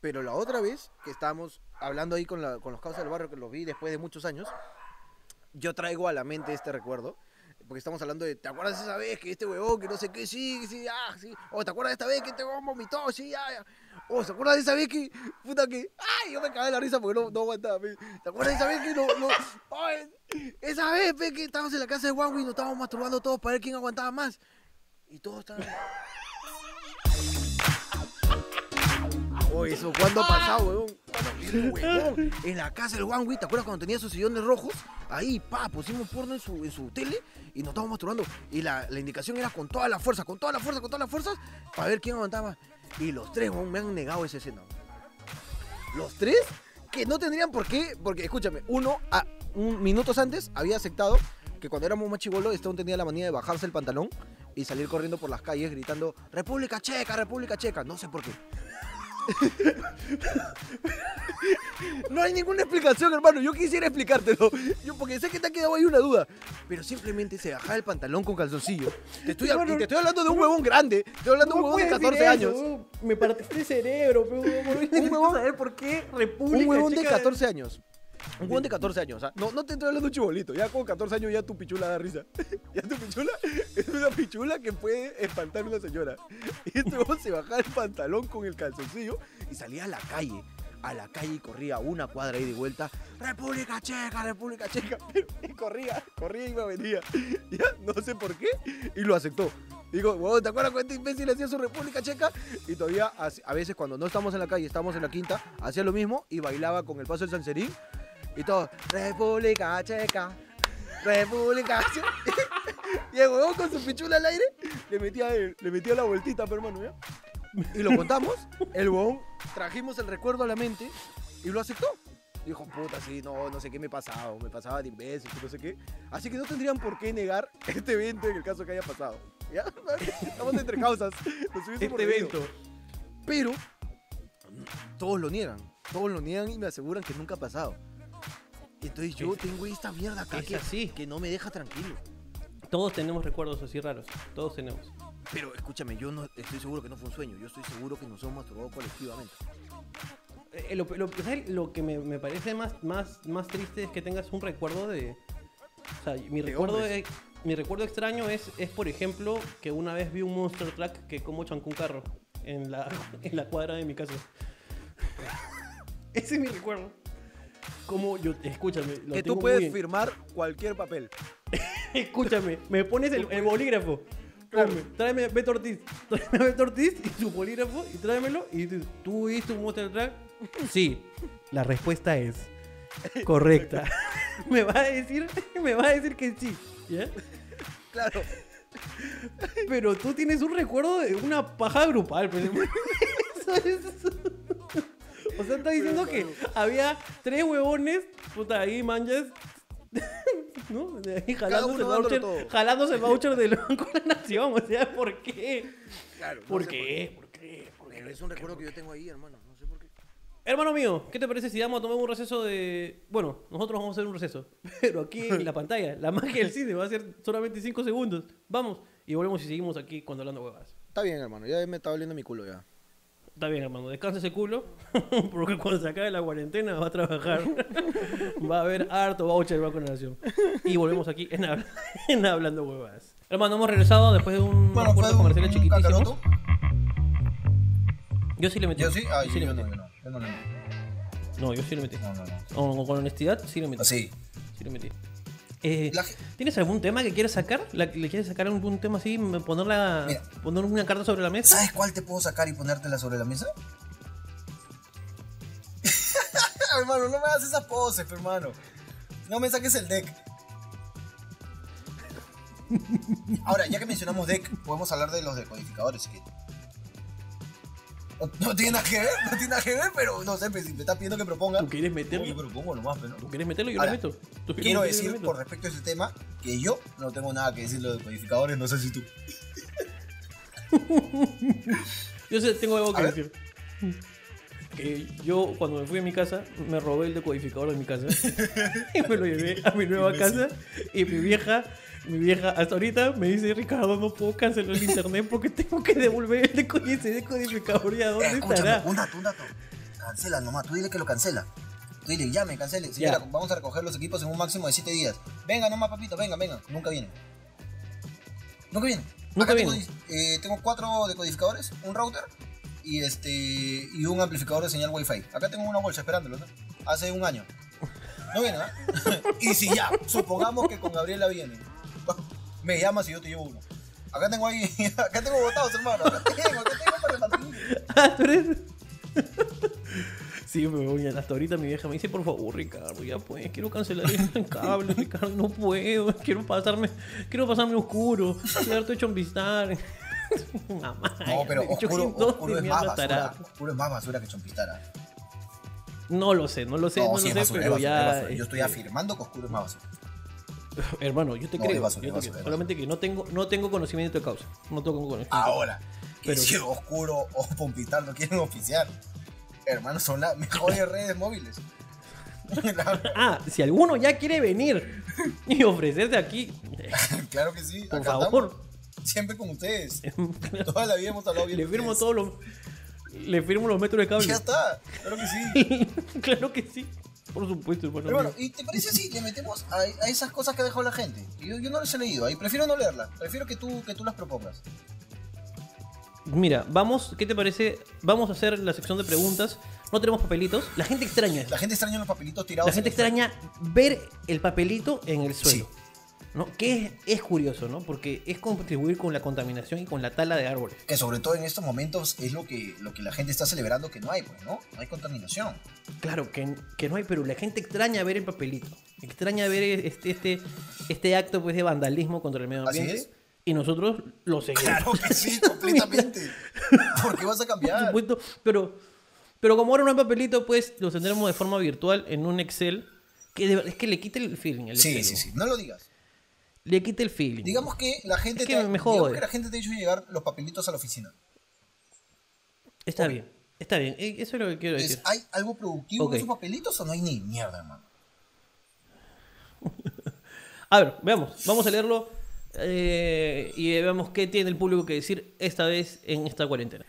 Pero la otra vez que estábamos hablando ahí con, con los causas del barrio, que los vi después de muchos años, yo traigo a la mente este recuerdo. Porque estamos hablando de, ¿te acuerdas esa vez que este huevón, que no sé qué, sí, sí, ah, sí? O ¿te acuerdas de esta vez que este huevón vomitó, sí, ya, ya? O ¿te acuerdas de esa vez que, puta que, ay, yo me cagué la risa porque no, aguantaba. ¿Te acuerdas de esa vez que no, no, esa vez, pe, que estábamos en la casa de Huawei y nos estábamos masturbando todos para ver quién aguantaba más? Y todos estaban... Oh, eso, ¿cuándo ha pasado, huevón, en la casa del Wangui, ¿te acuerdas cuando tenía sus sillones rojos? Ahí, pa, pusimos porno en su, tele y nos estábamos masturbando. Y la, indicación era con toda la fuerza, con toda la fuerza, con todas las fuerzas, para ver quién aguantaba. Y los tres, huevón, me han negado esa escena. Los tres, que no tendrían por qué, porque escúchame, uno, a, un, minutos antes, había aceptado que cuando éramos más chivolos, este tenía la manía de bajarse el pantalón y salir corriendo por las calles gritando República Checa, República Checa. No sé por qué. no hay ninguna explicación, hermano. Yo quisiera explicártelo. Yo, porque sé que te ha quedado ahí una duda. Pero simplemente se bajaba el pantalón con calzoncillo. Te estoy, Hermano, y te estoy hablando de un huevón grande. Te estoy hablando de un ¿Cómo huevón de puedes 14 decir años. Me partiste el cerebro, pero un huevón- saber por qué República Un huevón de Checa- 14 años. Un huevón de 14 años. ¿ah? No, no te estoy hablando chibolito. Ya con 14 años ya tu pichula da risa. Ya tu pichula es una pichula que puede espantar a una señora. Y este huevón se bajaba el pantalón con el calzoncillo y salía a la calle. A la calle y corría una cuadra y de vuelta. República Checa, República Checa. Y corría, corría y iba, venía. Ya, no sé por qué. Y lo aceptó. Digo, ¿te acuerdas este imbécil hacía su República Checa? Y todavía, a veces cuando no estamos en la calle, estamos en la quinta, hacía lo mismo y bailaba con el paso del Sanserín. Y todo, República Checa, República Checa. y el huevón con su pichula al aire le metía, le metía la vueltita, pero hermano, ¿ya? Y lo contamos, el huevón, trajimos el recuerdo a la mente y lo aceptó. Dijo, puta, sí, no, no sé qué me pasaba, me pasaba de imbécil, no sé qué. Así que no tendrían por qué negar este evento en el caso que haya pasado. ¿Ya? Estamos entre causas. Este reído. evento. Pero todos lo niegan. Todos lo niegan y me aseguran que nunca ha pasado. Entonces yo Es- tengo esta mierda acá es que, así. que no me deja tranquilo. Todos tenemos recuerdos así raros. Todos tenemos. Pero escúchame, yo no estoy seguro que no fue un sueño. Yo estoy seguro que nos hemos masturbado colectivamente. Eh, lo, lo- lo que me, me parece más, más, más triste es que tengas un recuerdo de. O sea, mi De recuerdo, es- mi recuerdo extraño es, es, por ejemplo, que una vez vi un Monster Truck que como chancó un carro en la, en la cuadra de mi casa. Ese es mi recuerdo. Como yo, escúchame, lo que tengo tú puedes muy firmar cualquier papel. Escúchame, me pones el, el bolígrafo. Claro. Ponme, tráeme a Beto Ortiz. Tráeme a Beto Ortiz y su bolígrafo y tráemelo. Y dices, ¿tú viste un Monster Truck? Sí. La respuesta es correcta. me va a decir, me va a decir que sí. ¿Ya? Claro. Pero tú tienes un recuerdo de una paja grupal. pues. Eso es- O sea, está diciendo que había tres huevones, puta, ahí manjas. ¿No? De ahí jalándose el, voucher, jalándose el voucher del Banco de la Nación. O sea, ¿por qué? Claro. no ¿Por sé qué? ¿Por qué? ¿Por qué? Pero es un recuerdo que yo tengo ahí, hermano. No sé por qué. Hermano mío, ¿qué te parece si vamos a tomar un receso de. Bueno, nosotros vamos a hacer un receso. Pero aquí en la pantalla, la magia del cine va a ser solamente 5 segundos. Vamos y volvemos y seguimos aquí cuando hablando huevas. Está bien, hermano. Ya me está doliendo mi culo ya. Está bien, hermano, descansa ese culo, porque cuando se acabe la cuarentena va a trabajar. va a haber harto voucher de la Nación. Y volvemos aquí en, Habla- en Hablando Huevas. Hermano, hemos regresado después de un Bueno, un chiquitísimos. cacaroto. Yo sí le metí. Yo sí, ah, sí yo, le yo metí. no, yo no, le metí. No, yo sí le metí. No, no, no. Con, con honestidad, sí le metí. Así. Sí le metí. Eh, La ¿Tienes algún tema que quieras sacar? ¿La- ¿Le quieres sacar algún tema así? Ponerla, Mira. poner una carta sobre la mesa? ¿Sabes cuál te puedo sacar y ponértela sobre la mesa? hermano, no me hagas esas poses, hermano. No me saques el deck. Ahora, ya que mencionamos deck, podemos hablar de los decodificadores. Que... No, no tiene nada que ver, no tiene nada que ver, pero no sé, pues, si me estás pidiendo que proponga. ¿Tú quieres meterlo? yo propongo nomás, pero. ¿Tú quieres meterlo? Yo Ahora, lo meto. ¿Tú quieres Quiero meterlo? Decir, meto. por respecto a ese tema, que yo no tengo nada que decir de decodificadores, no sé si tú. Yo sé, tengo algo A que decir. Que yo, cuando me fui a mi casa, me robé el decodificador de mi casa y me lo llevé a mi nueva casa. Y mi vieja, mi vieja, hasta ahorita me dice: Ricardo, no puedo cancelar el internet porque tengo que devolver el decodificador. ¿Y a dónde escúchame, estará? un dato, un dato. Cancela nomás, tú dile que lo cancela. Tú dile, llame, cancele. Señora, vamos a recoger los equipos en un máximo de 7 días. Venga nomás, papito, venga, venga. Nunca viene. Nunca viene. Nunca Acá tengo, eh, tengo cuatro decodificadores, un router y este y un amplificador de señal Wi-Fi. Acá tengo una bolsa esperándolo, ¿no? Hace un año. No viene, ¿ah? y si ya, supongamos que con Gabriela viene. Me llamas y yo te llevo uno. Acá tengo ahí, acá tengo botados, hermano. Acá tengo, acá tengo para repartir. Ah. Sí, pero ya hasta ahorita mi vieja me dice, por favor, Ricardo, ya pues, quiero cancelar el cable, Ricardo, no puedo, quiero pasarme, quiero pasarme oscuro, en vistar. Mamá, No, pero me oscuro, es más basura. Oscuro es más basura que chompistara. No lo sé, no lo sé, no, lo sí, sé, basura, pero basura, ya. Yo estoy este, afirmando que oscuro es más basura. Hermano, yo te No, creo, yo te solamente que no tengo, no tengo conocimiento de causa. No tengo conocimiento. Ahora, Pero- si oscuro o pompistar no quieren oficiar. Hermano, son las mejores redes móviles. Ah, si alguno ya quiere venir y ofrecerse aquí, claro que sí. por acá favor, estamos, Siempre con ustedes. Toda la vida hemos hablado bien. le firmo todos los, le firmo los metros de cable. Ya está. Claro que sí. claro que sí. Por supuesto, hermano. Pero bueno, ¿y te parece si le metemos a, a esas cosas que ha dejado la gente? Yo, yo no las he leído ahí, prefiero no leerlas. Prefiero que tú, que tú las propongas. Mira, vamos, ¿qué te parece? Vamos a hacer la sección de preguntas. No tenemos papelitos. La gente extraña. La gente extraña los papelitos tirados. La gente extraña ver el papelito en el suelo. Sí. ¿No? Que es, es curioso, ¿no? Porque es contribuir con la contaminación y con la tala de árboles. Que sobre todo en estos momentos es lo que, lo que la gente está celebrando que no hay, pues, ¿no? No hay contaminación. Claro, que, que no hay, pero la gente extraña ver el papelito. Extraña ver este, este, este acto pues, de vandalismo contra el medio Así ambiente. es. Y nosotros lo seguimos. Claro que sí, completamente. ¿Por qué vas a Por cambiar? supuesto, pero, pero como ahora no hay papelito, pues lo tendremos de forma virtual en un Excel. Que de es que le quita el feeling. El Sí, Excel, sí, sí. No lo digas. Le quita el feeling. Digamos que la gente Es que te, me digamos jode. que la gente te ha hecho llegar los papelitos a la oficina. Está bien, está bien. Eh, Eso es lo que quiero Es, decir. ¿Hay algo productivo Ok. en esos papelitos o no hay ni mierda, hermano? A ver, veamos. Vamos a leerlo eh, y veamos qué tiene el público que decir esta vez en esta cuarentena.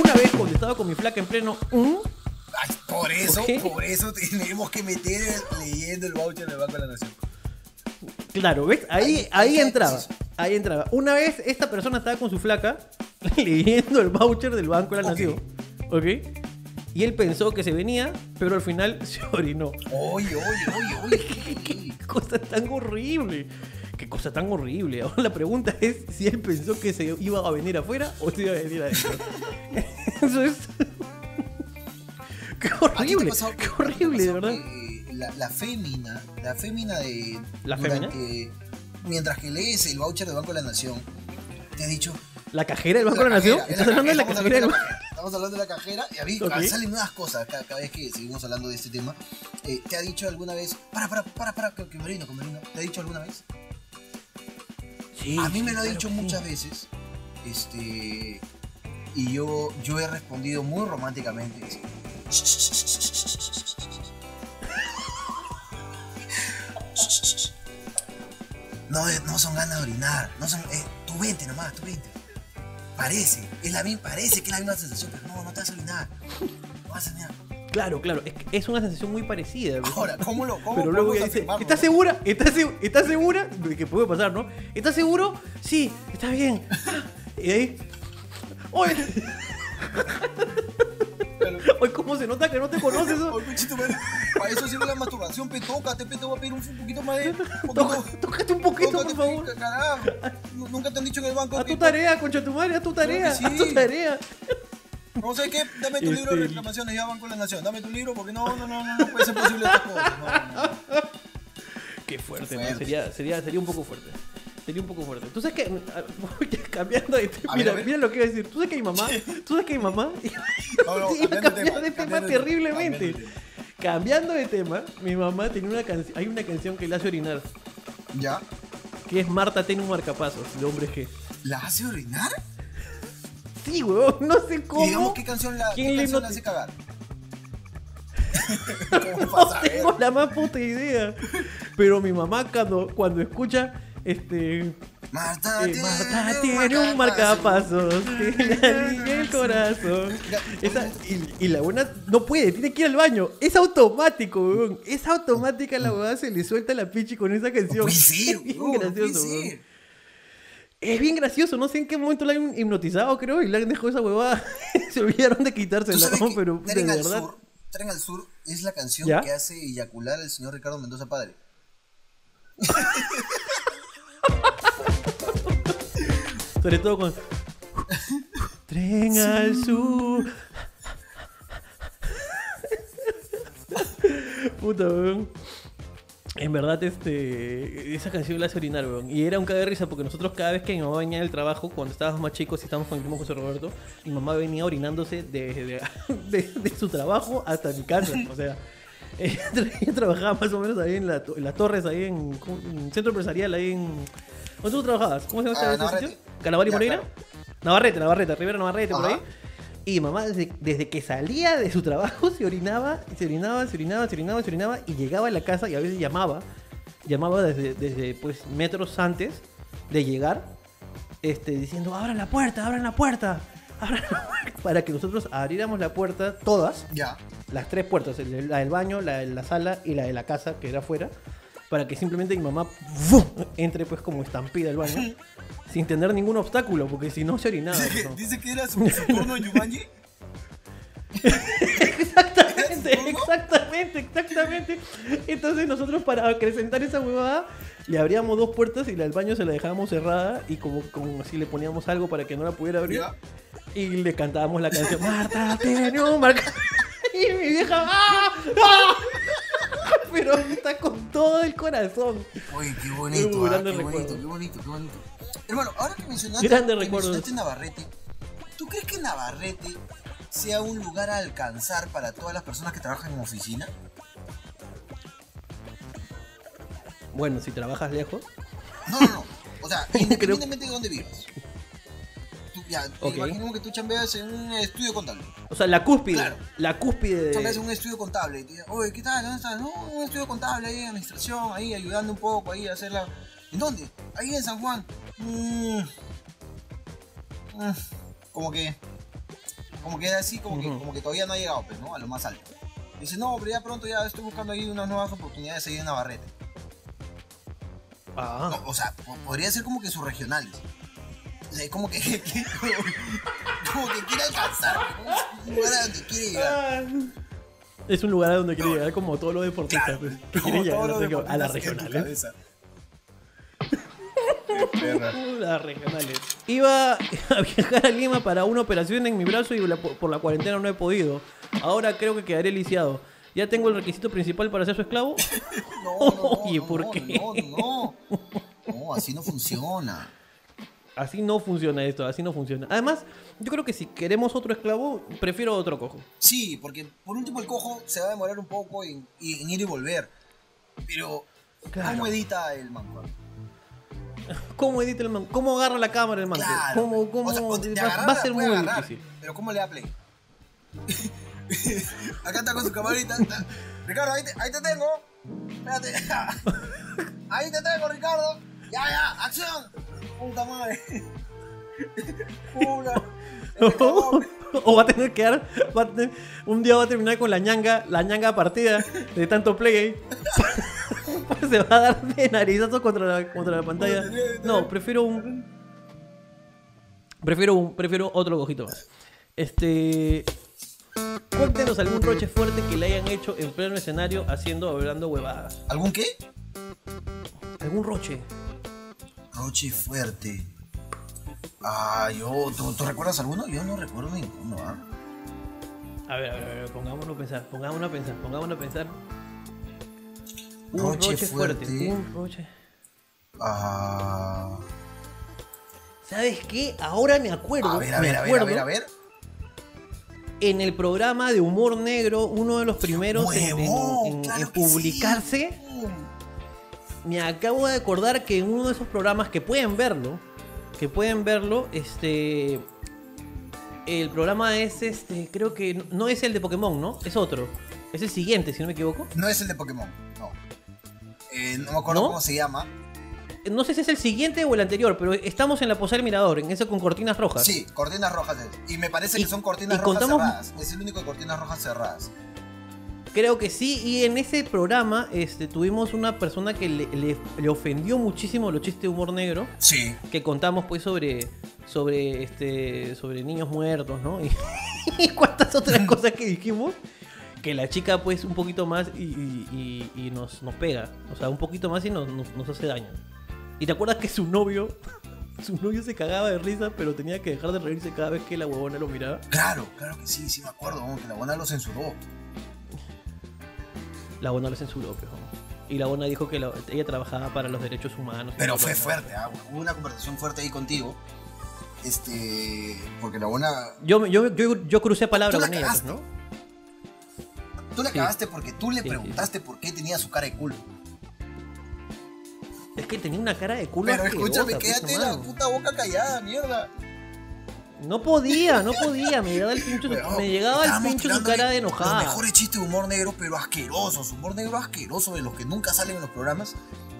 Una vez cuando estaba con mi flaca en pleno... ¿mm? Ay, por eso, por eso tenemos que meter leyendo el voucher del Banco de la Nación. Claro, ¿ves? Ahí, Ahí- entraba. Ahí entraba. Una vez esta persona estaba con su flaca leyendo el voucher del Banco de la Ok. Nación. ¿Ok? Y él pensó que se venía, pero al final se orinó. Oye, oye, oye, oye. Qué cosa tan horrible. Qué cosa tan horrible. Ahora la pregunta es si él pensó que se iba a venir afuera o se iba a venir adentro. Eso es. Qué ¿A ti te ha horrible. Qué horrible, de verdad. La, la fémina, la fémina de. ¿La durante- Mientras que lees el voucher del Banco de la Nación, te ha dicho. ¿La cajera del Banco de la Nación? es ¿Estás hablando de la estamos cajera del hablando Banco? de la- Estamos hablando de la cajera y a mí salen nuevas cosas cada, cada vez que seguimos hablando de este tema. Eh, ¿Te ha dicho alguna vez, para, para, para, para, que, orino, que me orino"? ¿Te ha dicho alguna vez? Sí, A mí me lo ha claro dicho sí. muchas veces. Este. Y yo, yo he respondido muy románticamente. así, No, eh, no son ganas de orinar. No son, eh, tú vente nomás, tú vente. Parece, es la misma, parece que es la misma sensación, pero no, no te vas a orinar. No vas a orinar. Claro, claro. Es, que es una sensación muy parecida. ¿ves? Ahora, ¿cómo lo cómo Pero luego ella dice, ¿estás segura? ¿Estás, ¿Estás segura? De que puede pasar, ¿no? ¿Estás seguro? Sí, está bien. Y ahí... ¡Oye! Oye, ¿cómo se nota que no te conoces? no? Oye, pinchito, Para eso sirve la masturbación, pe, tócate, pe, te voy a pedir un, un poquito más de. poquito- Tócate un poquito, por tócate, favor. pe, carajo. Nu- Nunca te han dicho en el banco. A que- tu tarea, concha tu madre, a tu tarea, que a tu sí. tarea. No sé qué, dame tu libro de Este- reclamaciones, ya Banco de la Nación. Dame tu libro porque no, no, no, no, no puede ser posible estas cosas. No, no, no. Qué fuerte, Fuerte. ¿no? Sería, sería, sería un poco fuerte. Sería un poco fuerte. Tú sabes que. Cambiando de tema. Mira, mira lo que iba a decir. Tú sabes que mi mamá. Tú sabes que mi mamá. No, no, iba a cambiando de cambiar tema, de tema terriblemente. cambiando de tema, mi mamá tenía una canción. Hay una canción que le hace orinar. ¿Ya? Que es Marta tiene un marcapasos de hombres G. ¿La hace orinar? Sí, weón. No sé cómo. digamos qué canción la, ¿Quién qué le canción not- la hace cagar. ¿Cómo No tengo la más puta idea. Pero mi mamá cuando, cuando escucha este Marta, Eh, Marta tiene un marcapasos alivia el corazón. Esa- y, y la buena no puede, tiene que ir al baño. Es automático, weón. Es automática la weá, se le suelta la pichi con esa canción. Puede ser, es bien gracioso, weón. ser. Es bien gracioso, no sé en qué momento la han hipnotizado, creo, y le han dejado esa huevada. se olvidaron de ¿Tú quitársela, ¿no? Pero de Tren al verdad. Sur, Tren al Sur es la canción ¿Ya? que hace eyacular al señor Ricardo Mendoza padre. Sobre todo con. Tren al sur. Puta, weón. En verdad, este, esa canción la hace orinar, weón. Y era un caga de risa porque nosotros cada vez que mi mamá venía del trabajo, cuando estábamos más chicos y estábamos con el primo José Roberto, mi mamá venía orinándose desde de, de- de su trabajo hasta mi casa. O sea, ella, tra- ella trabajaba más o menos ahí en, la en las torres, ahí en centro empresarial, ahí en... ¿Dónde tú trabajabas? ¿Cómo se llama ese Navarrete. sitio? ¿Calabar y Ya, Moreira? claro. Navarrete, Navarrete, Rivera Navarrete, por Ajá. ahí. Y mamá, desde, desde que salía de su trabajo, se orinaba, se orinaba, se orinaba, se orinaba, se orinaba, y llegaba a la casa y a veces llamaba, llamaba desde, desde pues, metros antes de llegar, este, diciendo, abran la puerta, abran la puerta, abran la puerta, para que nosotros abriéramos la puerta, todas, Ya. las tres puertas, la del baño, la de la sala y la de la casa, que era afuera, para que simplemente mi mamá entre pues como estampida al baño, sin tener ningún obstáculo, porque si no se orinaba. Dice dice que era su, su turno en Yumanji. Exactamente, exactamente, exactamente. Entonces nosotros para acrecentar esa huevada le abríamos dos puertas y la del baño se la dejábamos cerrada y como, como así le poníamos algo para que no la pudiera abrir Ya. y le cantábamos la canción Marta tiene un marca y mi vieja ¡ah! ¡ah! Pero está con todo el corazón. Uy, qué bonito, ah, qué bonito, qué bonito, qué bonito. Hermano, ahora que mencionaste, que Navarrete, ¿tú crees que Navarrete sea un lugar a alcanzar para todas las personas que trabajan en oficina? Bueno, si trabajas lejos, No, no, no. O sea, Creo- independientemente de dónde vivas. Ya, Ok. imaginemos que tú chambeas en un estudio contable. o sea, la cúspide, Claro. la cúspide Chambeas de en un estudio contable y te dicen, oye, ¿qué tal? ¿Dónde estás? No, un estudio contable ahí, administración, ahí, ayudando un poco, ahí, a hacerla. ¿En dónde? Ahí en San Juan. Mm. Mm. Como que. Como que así, como, que, Ujú. como que todavía no ha llegado, pues, ¿no? A lo más alto. Dice, no, pero ya pronto ya estoy buscando ahí unas nuevas oportunidades ahí en Navarrete. Ah. No, o sea, po- podría ser como que sus regionales. O sea, es como que, que- como, como que quiere alcanzar, ¿no? Es un lugar a donde quiere llegar. Es un lugar a donde quiere llegar como todos los deportistas Claro, pues, que como quieren llegar no sé a las regionales. Las regionales. Iba a viajar a Lima para una operación en mi brazo y la- por la cuarentena no he podido. Ahora creo que quedaré lisiado. ¿Ya tengo el requisito principal para ser su esclavo? No, no, no, Oye, no, ¿por no, qué? No, no, no. No, así no funciona. Así no funciona esto, así no funciona. Además, yo creo que si queremos otro esclavo, prefiero otro cojo. Sí, porque por último el cojo se va a demorar un poco en, en ir y volver. Pero, Claro. ¿cómo edita el manco? ¿Cómo edita el man? ¿Cómo agarra la cámara el man? Claro. ¿Cómo, cómo? O sea, o de va, a ser muy agarrar, difícil. Pero ¿cómo le da play? Acá está con su camarita. Ricardo, ahí te, ahí te tengo. Espérate. Ahí te tengo, Ricardo. Ya, ya, acción. Puta madre. Una. o va a tener que dar, va a tener- un día va a terminar con la ñanga, la ñanga partida de tanto play. Se va a dar de narizazo contra la, contra la pantalla. No, prefiero un. Prefiero un, prefiero otro cojito más. Este. Cuéntenos algún roche fuerte que le hayan hecho en pleno escenario haciendo o hablando huevadas. ¿Algún qué? ¿Algún roche? Roche fuerte. Ah, yo. ¿tú, tú recuerdas alguno? Yo no recuerdo ninguno, ¿ah? A ver, a ver, a ver, pongámonos a pensar, pongámonos a pensar, pongámonos a pensar. Un Roche roche, fuerte. fuerte. un roche. Ah. ¿Sabes qué? Ahora me acuerdo. A ver, a ver, a ver, a ver, a ver. En el programa de humor negro, uno de los primeros en, en- Huevón, en- claro en que sí. Me acabo de acordar que en uno de esos programas que pueden verlo, que pueden verlo, este. El programa es este, creo que no- no es el de Pokémon, ¿no? Es otro. Es el siguiente, si no me equivoco. No es el de Pokémon, no. Eh, no me acuerdo ¿No? cómo se llama. No sé si es el siguiente o el anterior, pero estamos en la posada del mirador, en ese con cortinas rojas. Sí, cortinas rojas. Y me parece Y- que son cortinas rojas contamos- cerradas. Es el único de cortinas rojas cerradas. Creo que sí, y en ese programa este, tuvimos una persona que le, le- le ofendió muchísimo los chistes de humor negro, Sí. que contamos pues sobre sobre este sobre niños muertos, ¿no? Y, y cuántas otras cosas que dijimos, que la chica pues un poquito más y, y- y- nos, nos pega, o sea, un poquito más y nos, nos, nos hace daño. ¿Y te acuerdas que su novio, su novio se cagaba de risa, pero tenía que dejar de reírse cada vez que la huevona lo miraba? Claro, claro que sí, sí me acuerdo, que la buena lo censuró. La buena lo censuró, pero. Y la buena dijo que la- ella trabajaba para los derechos humanos. Pero fue fuerte, ¿ah? Hubo una conversación fuerte ahí contigo. Este. Porque la buena. Yo, yo, yo, yo crucé palabra Tú la con ella, pues. ¿no? Tú la Sí. cagaste porque tú le Sí, sí, preguntaste por qué tenía su cara de culo. Es que tenía una cara de culo. Pero escúchame, pues, quédate la puta boca callada, mierda. No podía, no podía. Me llegaba el pincho, Pero, me llegaba el pincho su cara de Los enojada. mejores chistes de humor negro, pero asquerosos. Humor negro asqueroso, de los que nunca salen en los programas.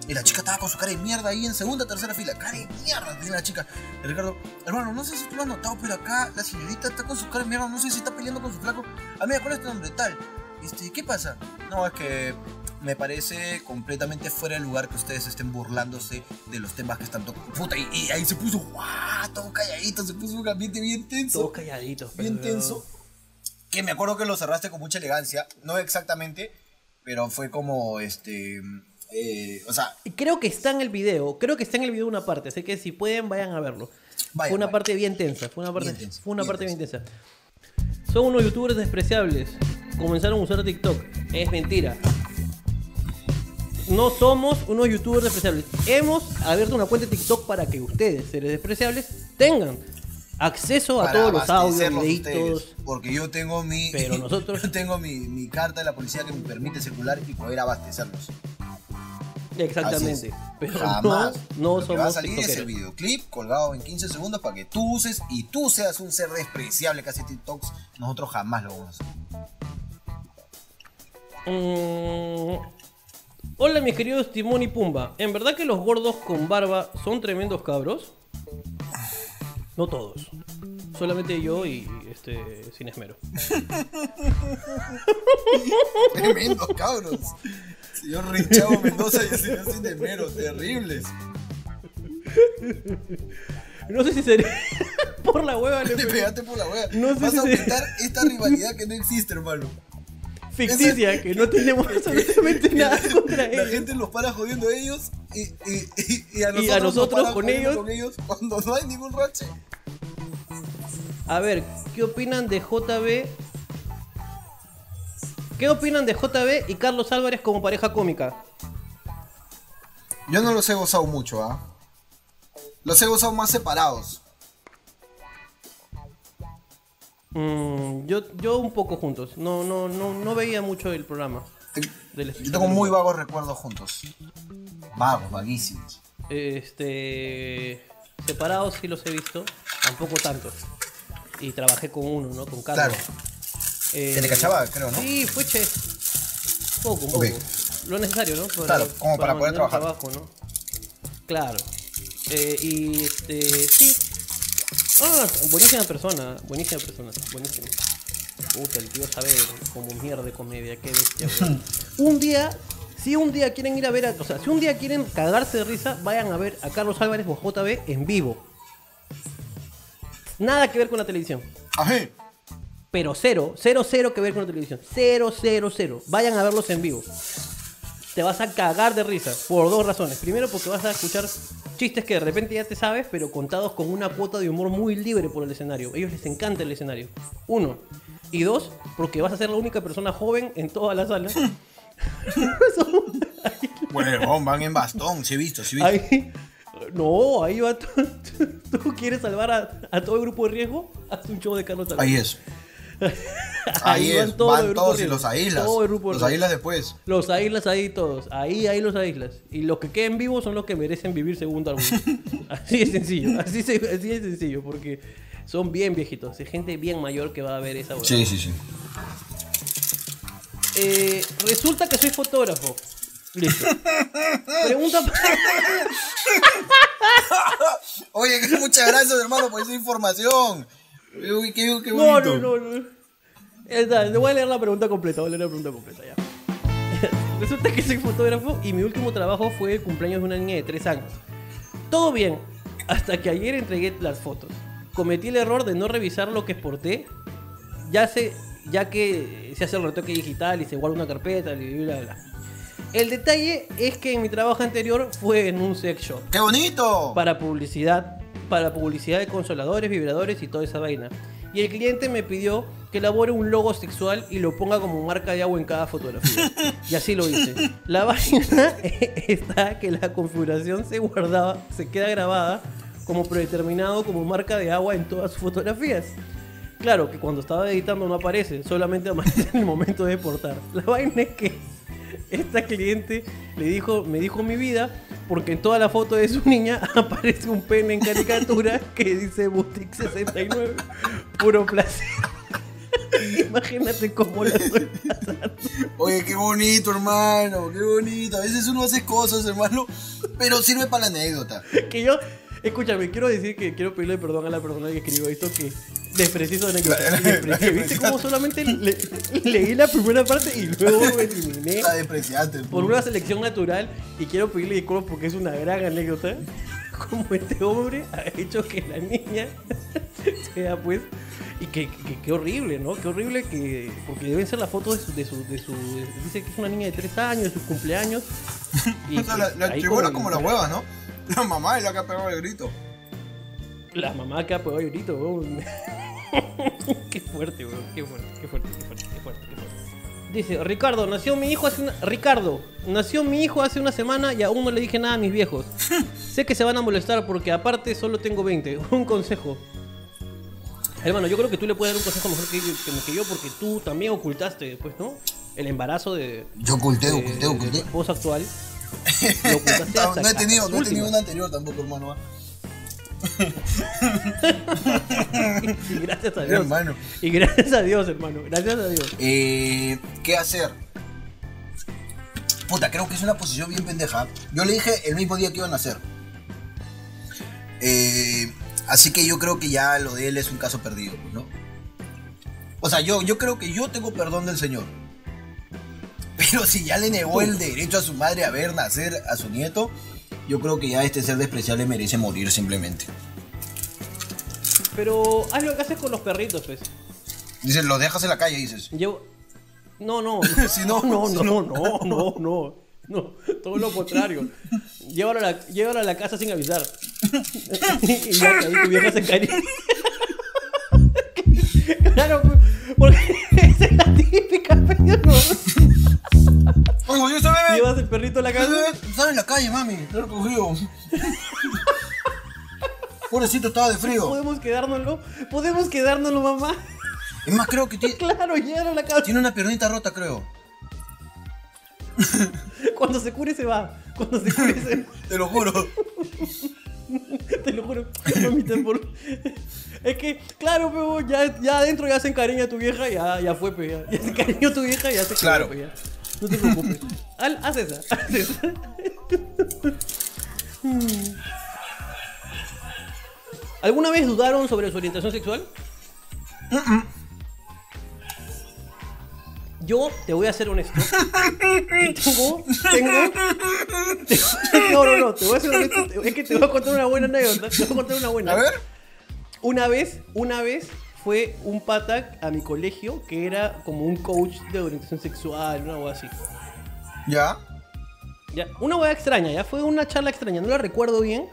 Y la chica estaba con su cara de mierda ahí en segunda, tercera fila. Cara de mierda tenía la chica. Y Ricardo, hermano, no sé si tú lo has notado, pero acá la señorita está con su cara de mierda. No sé si está peleando con su flaco. Amiga, ¿cuál es tu nombre? Tal. Este, ¿qué pasa? No, es que me parece completamente fuera de lugar que ustedes estén burlándose de los temas que están tocando. Puta, y, y ahí se puso, ¡guau! Todo calladito, se puso un ambiente bien tenso Todos calladitos. bien pero- tenso. Que me acuerdo que lo cerraste con mucha elegancia. No exactamente, pero fue como este. eh, o sea, Creo que está en el video, creo que está en el video una parte, así que si pueden vayan a verlo. Vaya, fue una vaya. parte bien tensa, fue una parte, Bien tensa, fue una bien parte bien tensa. Son unos youtubers despreciables. Comenzaron a usar TikTok. Es mentira. No somos unos youtubers despreciables. Hemos abierto una cuenta de TikTok para que ustedes, seres despreciables, tengan acceso a todos los audios, ustedes, Porque yo tengo mi. Pero nosotros- yo tengo mi, mi carta de la policía que me permite circular y poder abastecerlos. Exactamente. Pero Jamás. no, que va a somos salir es el tiktokeros. videoclip colgado en 15 segundos para que tú uses y tú seas un ser despreciable que hace TikToks. Nosotros jamás lo vamos a hacer. Mm, Hola mis queridos Timón y Pumba. ¿En verdad que los gordos con barba son tremendos cabros? No todos. Solamente yo y este sin esmero. Tremendos cabros. Señor Richavo Mendoza y el señor Cinemero, terribles. No sé si seré por la hueva le pegaste por la wea. No sé Vas si a aumentar esta rivalidad que no existe, hermano. Ficticia que no tenemos absolutamente nada contra La ellos. gente los para jodiendo a ellos y, y, y, y a nosotros, Y a nosotros con ellos. con ellos cuando no hay ningún roche. A ver, ¿qué opinan de JB? ¿Qué opinan de JB y Carlos Álvarez como pareja cómica? Yo no los he gozado mucho, ¿ah? Los he gozado más separados. Mm, yo, yo un poco juntos. No, no, no, no veía mucho el programa. del Yo tengo muy vagos recuerdos juntos. Vagos, vaguísimos. Este. Separados sí los he visto. Tampoco tantos. Y trabajé con uno, ¿no? Con Carlos. Claro. Eh, le cachaba, creo, ¿no? Sí, fue che. Poco, un poco. Lo necesario, ¿no? Para, Claro, como para poder trabajar. trabajo, ¿no? Claro. Eh, y este. Sí. Ah, buenísima persona. Buenísima persona. Buenísima. Puta, el tío sabe como mierda de comedia. Qué bestia. Un día. Si un día quieren ir a ver a, O sea, si un día quieren cagarse de risa, vayan a ver a Carlos Álvarez o JB en vivo. Nada que ver con la televisión. Ajá. Pero cero, cero, cero que ver con la televisión. Cero, cero, cero. Vayan a verlos en vivo. Te vas a cagar de risa por dos razones. Primero, porque vas a escuchar chistes que de repente ya te sabes, pero contados con una cuota de humor muy libre por el escenario. A ellos les encanta el escenario. Uno. Y dos, porque vas a ser la única persona joven en toda la sala. Bueno, van en bastón, sí he visto, sí he visto. Ahí, no, ahí va. Tú, tú quieres salvar a, a todo el grupo de riesgo, haz un show de Carlos. Ahí es. Ahí van es, todos van todos y los aíslas. Los aíslas después. Los aíslas ahí todos. Ahí, ahí los aíslas. Y los que queden vivos son los que merecen vivir segundo álbum. así de sencillo. Así, se- así de sencillo. Porque son bien viejitos. Es gente bien mayor que va a ver esa. Sí, sí, sí. Eh, resulta que soy fotógrafo. Listo. Pregunta. Oye, muchas gracias, hermano, por esa información. Uy, qué, qué No, bonito. no, no, no. Está, te voy a leer la pregunta completa. Voy a leer la pregunta completa ya. Resulta que soy fotógrafo y mi último trabajo fue el cumpleaños de una niña de 3 años. Todo bien, hasta que ayer entregué las fotos. Cometí el error de no revisar lo que exporté, ya, se, ya que se hace el retoque digital y se guarda una carpeta y bla, bla, bla. El detalle es que en mi trabajo anterior fue en un sex shop ¡Qué bonito! para publicidad, para publicidad de consoladores, vibradores y toda esa vaina. Y el cliente me pidió que elabore un logo sexual y lo ponga como marca de agua en cada fotografía. Y así lo hice. La vaina está que la configuración se guardaba, se queda grabada como predeterminado como marca de agua en todas sus fotografías. Claro que cuando estaba editando no aparece, solamente aparece en el momento de portar. La vaina es que esta cliente le dijo, me dijo mi vida, porque en toda la foto de su niña aparece un pene en caricatura que dice Boutique 69, puro placer. Imagínate cómo la estoy pasando. Oye, qué bonito, hermano, qué bonito. A veces uno hace cosas, hermano, pero sirve para la anécdota. Que yo, escúchame, quiero decir que quiero pedirle perdón a la persona que escribió esto que desprecié su anécdota. La- la- la ¿Viste cómo solamente le- leí la primera parte y luego me eliminé? Está despreciante. por una selección natural y quiero pedirle disculpas porque es una gran anécdota. Como este hombre ha hecho que la niña sea pues. Y que, que- horrible, ¿no? Qué horrible que. Porque deben ser las fotos de su, de su, de su- Dice que es una niña de 3 años, de sus cumpleaños. Y O sea, la, la chibola como la hueva, ¿no? La mamá es la que ha pegado el grito. La mamá que ha pegado el grito, weón. qué fuerte, weón. Qué fuerte, qué fuerte, qué fuerte, qué fuerte, qué fuerte. Dice, Ricardo, nació mi hijo hace una... Ricardo, nació mi hijo hace una semana y aún no le dije nada a mis viejos. sé que se van a molestar porque aparte solo tengo 20. Un consejo. Hermano, yo creo que tú le puedes dar un consejo mejor que, que- que yo porque tú también ocultaste después, ¿no? El embarazo de, Yo oculté, de- oculté, de tu oculté. esposa actual. Lo No, he tenido, no he tenido un últimas. anterior tampoco, hermano. ¿ah? Y gracias a Dios. Hermano. Y gracias a Dios, hermano. Gracias a Dios. Eh, ¿Qué hacer? Puta, creo que es una posición bien pendeja. Yo le dije el mismo día que iban a hacer. Eh, así que yo creo que ya lo de él es un caso perdido, ¿no? O sea, yo, yo creo que yo tengo perdón del Señor. Pero si ya le negó el derecho a su madre a ver nacer a su nieto, yo creo que ya este ser despreciable merece morir simplemente. Pero haz lo que haces con los perritos, pues. Dices, lo dejas en la calle, dices. Llevo. No, no. Si no, no, no, no. no, no, no. No, todo lo contrario. Llévalo a la, llévalo a la casa sin avisar. y ya ahí tu vieja se encariña. claro, porque esa es la típica, pero no. Oye, bebé. Llevas el perrito a la casa. Estaba en la calle, mami. Lo he recogido. Pobrecito, estaba de frío. Podemos quedárnoslo. Podemos quedárnoslo, mamá. Es más, creo que tiene, Claro, llévalo a la casa. tiene una piernita rota, creo. Cuando se cure se va. Cuando se cure se va. Te lo juro. Te lo juro. Por... Es que, claro, pero ya, ya adentro ya se encariña tu vieja, ya, ya fue, pues, ya, ya se encariñó tu vieja, ya se Claro. ya. No te preocupes. Haz esa, haz esa. ¿Alguna vez dudaron sobre su orientación sexual? Yo te voy a ser honesto. tengo, tengo, no, no, no, te voy a ser honesto. Es que te voy a contar una buena anécdota. Te voy a contar una buena. A ver. Una vez, una vez fue un pata a mi colegio que era como un coach de orientación sexual, una hueá así. Ya. Ya, una hueá extraña, ya fue una charla extraña, no la recuerdo bien,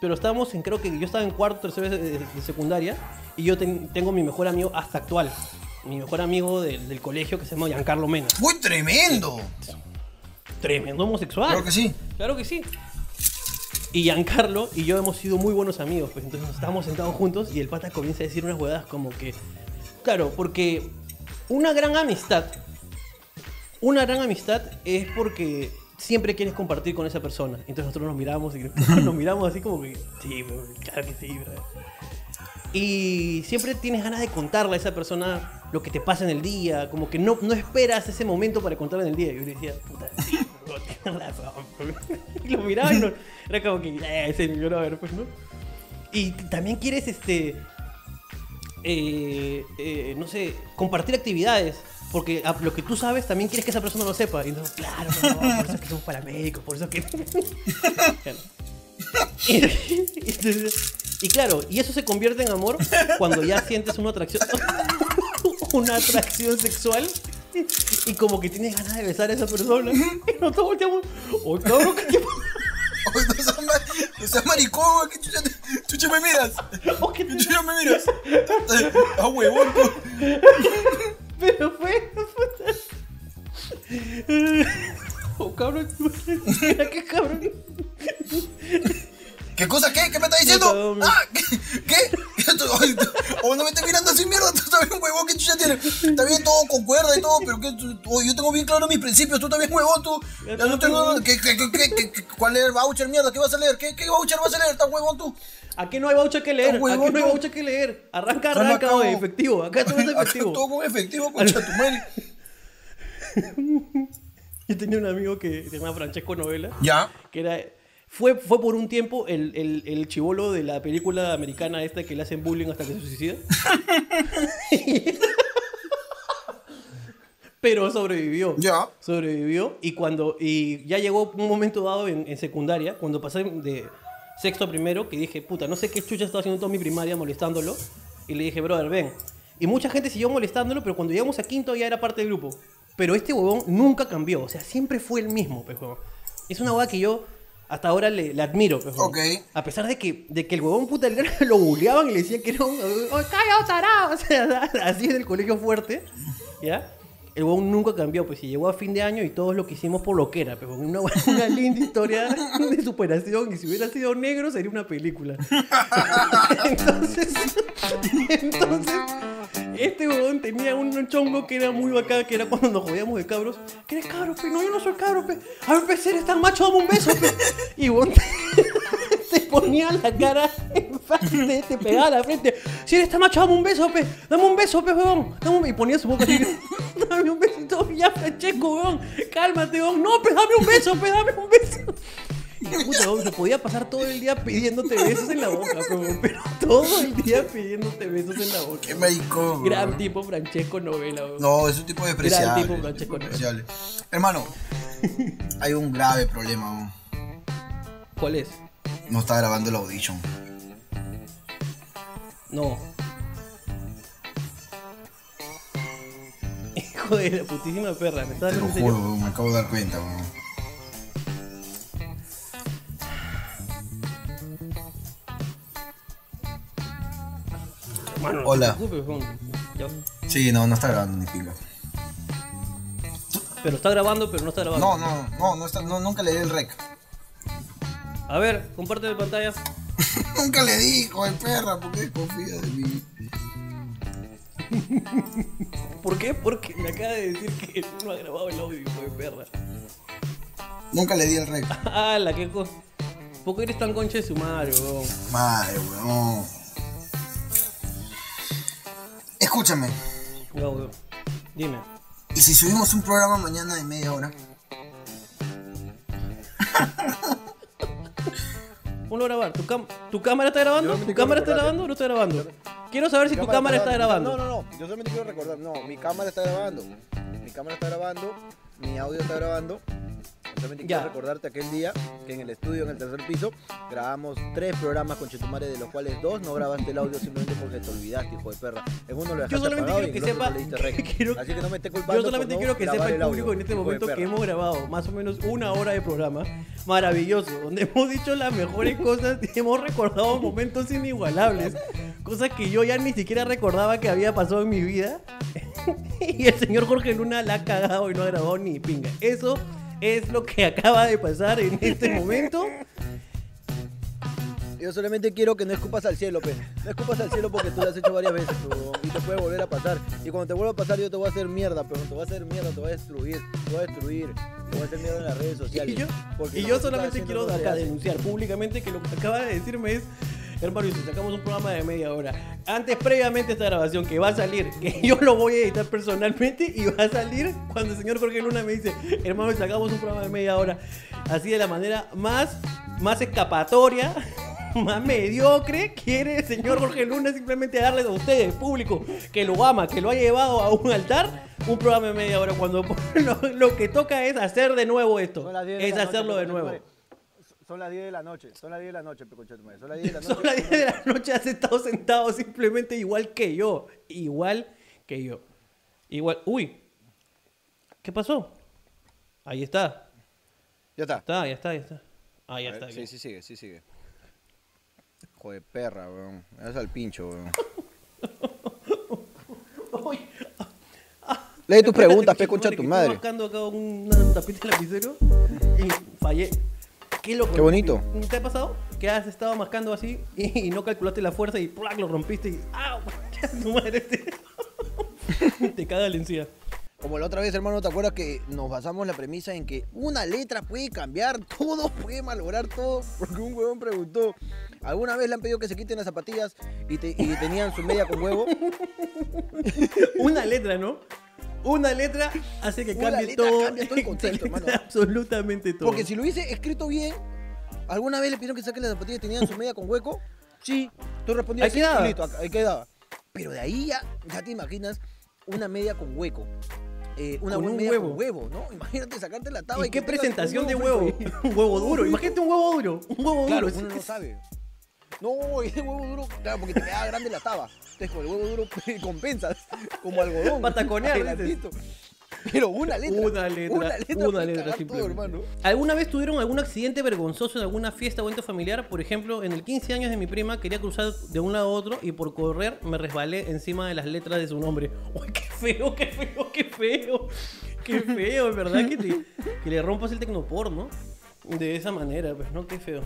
pero estábamos en, creo que yo estaba en cuarto, tercero de, de- de secundaria y yo ten- tengo mi mejor amigo hasta actual, mi mejor amigo del, del colegio que se llama Giancarlo Mena. ¡Uy, tremendo! Tremendo homosexual. Claro que sí. Claro que sí. Y Giancarlo y yo hemos sido muy buenos amigos, pues entonces nos estábamos sentados juntos y el pata comienza a decir unas huevadas como que. Claro, porque una gran amistad. Una gran amistad es porque siempre quieres compartir con esa persona. Entonces nosotros nos miramos y nos miramos así como que. Sí, bro, claro que sí, bro". Y siempre tienes ganas de contarle a esa persona lo que te pasa en el día, como que no, no esperas ese momento para contarle en el día. Y yo le decía, puta. Y lo miraba y no, era como que, eh, ese pues, ¿no? Y también quieres, este, eh, eh, no sé, compartir actividades. Porque lo que tú sabes también quieres que esa persona lo sepa. Y no, claro, no, por eso es que somos paramédicos, por eso es que... Claro. Y claro, y eso se convierte en amor cuando ya sientes una atracción, una atracción sexual y como que tienes ganas de besar a esa persona. Y nosotros volteamos, oh cabrón, ¿qué te pasa?". Oye, no seas, ma- no seas maricón, ¿qué chucha, chucha me miras? Oh, ¿qué ¿Qué te- chucha me miras? Eh, Ah, huevón. Pero fue. Oh, cabrón. Mira qué cabrón. ¿Qué cosa? ¿Qué? ¿Qué me estás Puta, diciendo? hombre. Ah, ¿qué? ¿Qué? Tú- tú- O no me estés mirando así, mierda, tú también, huevón, ¿qué chucha tienes? Está bien, todo concuerda y todo, pero. Tú- oye, yo tengo bien claro mis principios, tú también, huevón, tú. Ya no tengo... ¿Qué, qué, qué, qué, qué- cuál es el voucher, mierda? ¿Qué vas a leer? ¿Qué, qué voucher vas a leer? ¿Estás huevón tú? Aquí no hay voucher que leer. Huevón, Aquí no hay tú. voucher que leer. Arranca, arranca, oye, efectivo. Acá todo es efectivo. Todo con efectivo, concha tu madre. Yo tenía un amigo que se llama Francesco Novela. Ya. que era fue, fue por un tiempo el, el, el chivolo de la película americana esta que le hacen bullying hasta que se suicida. Pero sobrevivió. Ya. Sobrevivió. Y cuando. Y ya llegó un momento dado en, en secundaria, cuando pasé de sexto a primero, que dije, puta, no sé qué chucha estaba haciendo toda mi primaria molestándolo. Y le dije, brother, ven. Y mucha gente siguió molestándolo, pero cuando llegamos a quinto ya era parte del grupo. Pero este huevón nunca cambió. O sea, siempre fue el mismo, huevón. Es una hueá que yo hasta ahora le, le admiro, pues. A pesar de que, de que el huevón puta lo bulleaban y le decían que era un. ¡Oh, callado, tarado! O sea, así en el colegio fuerte. ¿Ya? El huevón nunca cambió, pues, y llegó a fin de año y todos lo que hicimos por lo que era, pues, una, una linda historia de superación. Y si hubiera sido negro, sería una película. entonces, entonces, este huevón tenía un chongo que era muy bacán, que era cuando nos jodíamos de cabros. ¿Qué eres cabro, pe? No, yo no soy cabro, pe. A ver, pe, si eres tan macho, dame un beso, pe. Y huevón te, ponía la cara enfrente, te pegaba la frente. Si eres tan macho, dame un beso, pe. Dame un beso, pe, huevón. Dame un... Y ponía su boca. Dame un besito, ya, Francesco, huevón. Cálmate, huevón. No, dame un beso, dame un beso. Y puta, huevón, se podía pasar todo el día pidiéndote besos en la boca, huevón, pero todo el día pidiéndote besos en la boca. Qué maricón. Gran tipo Francesco Novela, huevón. No, es un tipo despreciable. tipo, es un Francesco tipo despreciable. Hermano, hay un grave problema. ¿no? ¿Cuál es? No está grabando el audition. No. Hijo de la putísima perra, me estás Te lo juro, me acabo de dar cuenta. weón. Mano, no Hola. te preocupes. Ya. Sí, no, no está grabando ni pila. Pero está grabando, pero no está grabando. No, no, no, no está, no, nunca le di el rec. A ver, comparte de pantalla. nunca le di, hijo de perra, ¿por qué desconfía de mí? ¿Por qué? Porque me acaba de decir que no ha grabado el audio, hijo de perra. Nunca le di el rec. Ah, la que cosa. ¿Por qué eres tan concha de su madre, weón? Madre, weón. Escúchame, Ya, weón. Dime. ¿y si subimos un programa mañana de media hora? Ponlo a grabar. ¿Tu, cam- ¿Tu cámara está grabando? ¿Tu cámara está grabando o no está grabando? Quiero saber si tu cámara está grabando. No, no, no. Yo solamente quiero recordar. No, mi cámara está grabando. Mi cámara está grabando. Mi audio está grabando. Solamente quiero Ya. recordarte aquel día que en el estudio, en el tercer piso, grabamos tres programas con Chetumare, de los cuales dos no grabaste el audio simplemente porque te olvidaste, hijo de perra. En uno lo dejaste Yo solamente quiero que sepa. rec. quiero- Así que no me esté culpando Yo solamente por no quiero que sepa el audio, público en este momento que hemos grabado más o menos una hora de programa maravilloso, donde hemos dicho las mejores cosas y hemos recordado momentos inigualables, cosas que yo ya ni siquiera recordaba que había pasado en mi vida. y el señor Jorge Luna la ha cagado y no ha grabado ni pinga. Eso es lo que acaba de pasar en este momento. Yo solamente quiero que no escupas al cielo, pe. No escupas al cielo porque tú lo has hecho varias veces, pero- y te puede volver a pasar. Y cuando te vuelva a pasar, yo te voy a hacer mierda, pero te voy a hacer mierda, te voy a destruir, te voy a destruir, te voy a hacer mierda en las redes Y sociales. yo, y yo que tú solamente quiero acá denunciar públicamente que lo que acaba de decirme es, hermano, si sacamos un programa de media hora, antes previamente esta grabación que va a salir, que yo lo voy a editar personalmente y va a salir cuando el señor Jorge Luna me dice, hermano, sacamos un programa de media hora, así de la manera más, más escapatoria. Más mediocre quiere el señor Jorge Luna simplemente darles a ustedes, público, que lo ama, que lo ha llevado a un altar, un programa de media hora. Cuando lo, lo que toca es hacer de nuevo esto, Son las 10 de es hacerlo de nuevo. Son las 10 de la noche, son las 10 de la noche, pe, conchetumare, Son las 10 de la noche. Son las 10 de la noche, has estado sentado simplemente igual que yo. Igual que yo. Igual. Uy. ¿Qué pasó? Ahí está. Ya está. Está, ya está, ya está. Ah, ya A ver, está. Sí, sí sigue, sí sigue. Joder, perra, weón. Me das al pincho, weón. Lee tus preguntas, pe, concha madre, tu madre. Estoy buscando acá un tapita de lapicero y fallé. Qué loco. Qué bonito. ¿Te ha pasado? Que has estado mascando así y, y no calculaste la fuerza y ¡plac! lo rompiste y ¡ah! Tu madre te, te caga la encía. Como la otra vez, hermano, ¿te acuerdas que nos basamos la premisa en que una letra puede cambiar todo, puede malograr todo? Porque un huevón preguntó, ¿alguna vez le han pedido que se quiten las zapatillas y, te- y tenían su media con huevo? Una letra, ¿no? Una letra hace que Una cambie letra todo. cambia todo el contexto, hermano. Absolutamente todo. Porque si lo hubiese escrito bien, ¿alguna vez le pidieron que saquen las zapatillas y tenían su media con hueco? Sí. Tú respondías Ahí quedaba. listo, ahí quedaba. Pero de ahí ya, ya te imaginas una media con hueco. Eh, una Con un media huevo. con huevo, ¿no? Imagínate sacarte la taba ¿Y y, qué que presentación de huevo? Un huevo duro. Imagínate un huevo duro. Un huevo Claro, duro. uno no sabe. No, ese huevo duro, claro, porque te queda grande la taba. Entonces con el huevo duro compensas como algodón. Pataconear. Pero una letra. Una letra, Una letra, una letra, todo. ¿Alguna vez tuvieron algún accidente vergonzoso en alguna fiesta o evento familiar? Por ejemplo, en el 15 años de mi prima quería cruzar de un lado a otro y por correr me resbalé encima de las letras de su nombre. ¡Uy, qué feo, qué feo, qué feo! ¡Qué feo, es verdad! Que, te- que le rompas el tecnopor, ¿no? De esa manera, pues, ¿no? Qué feo.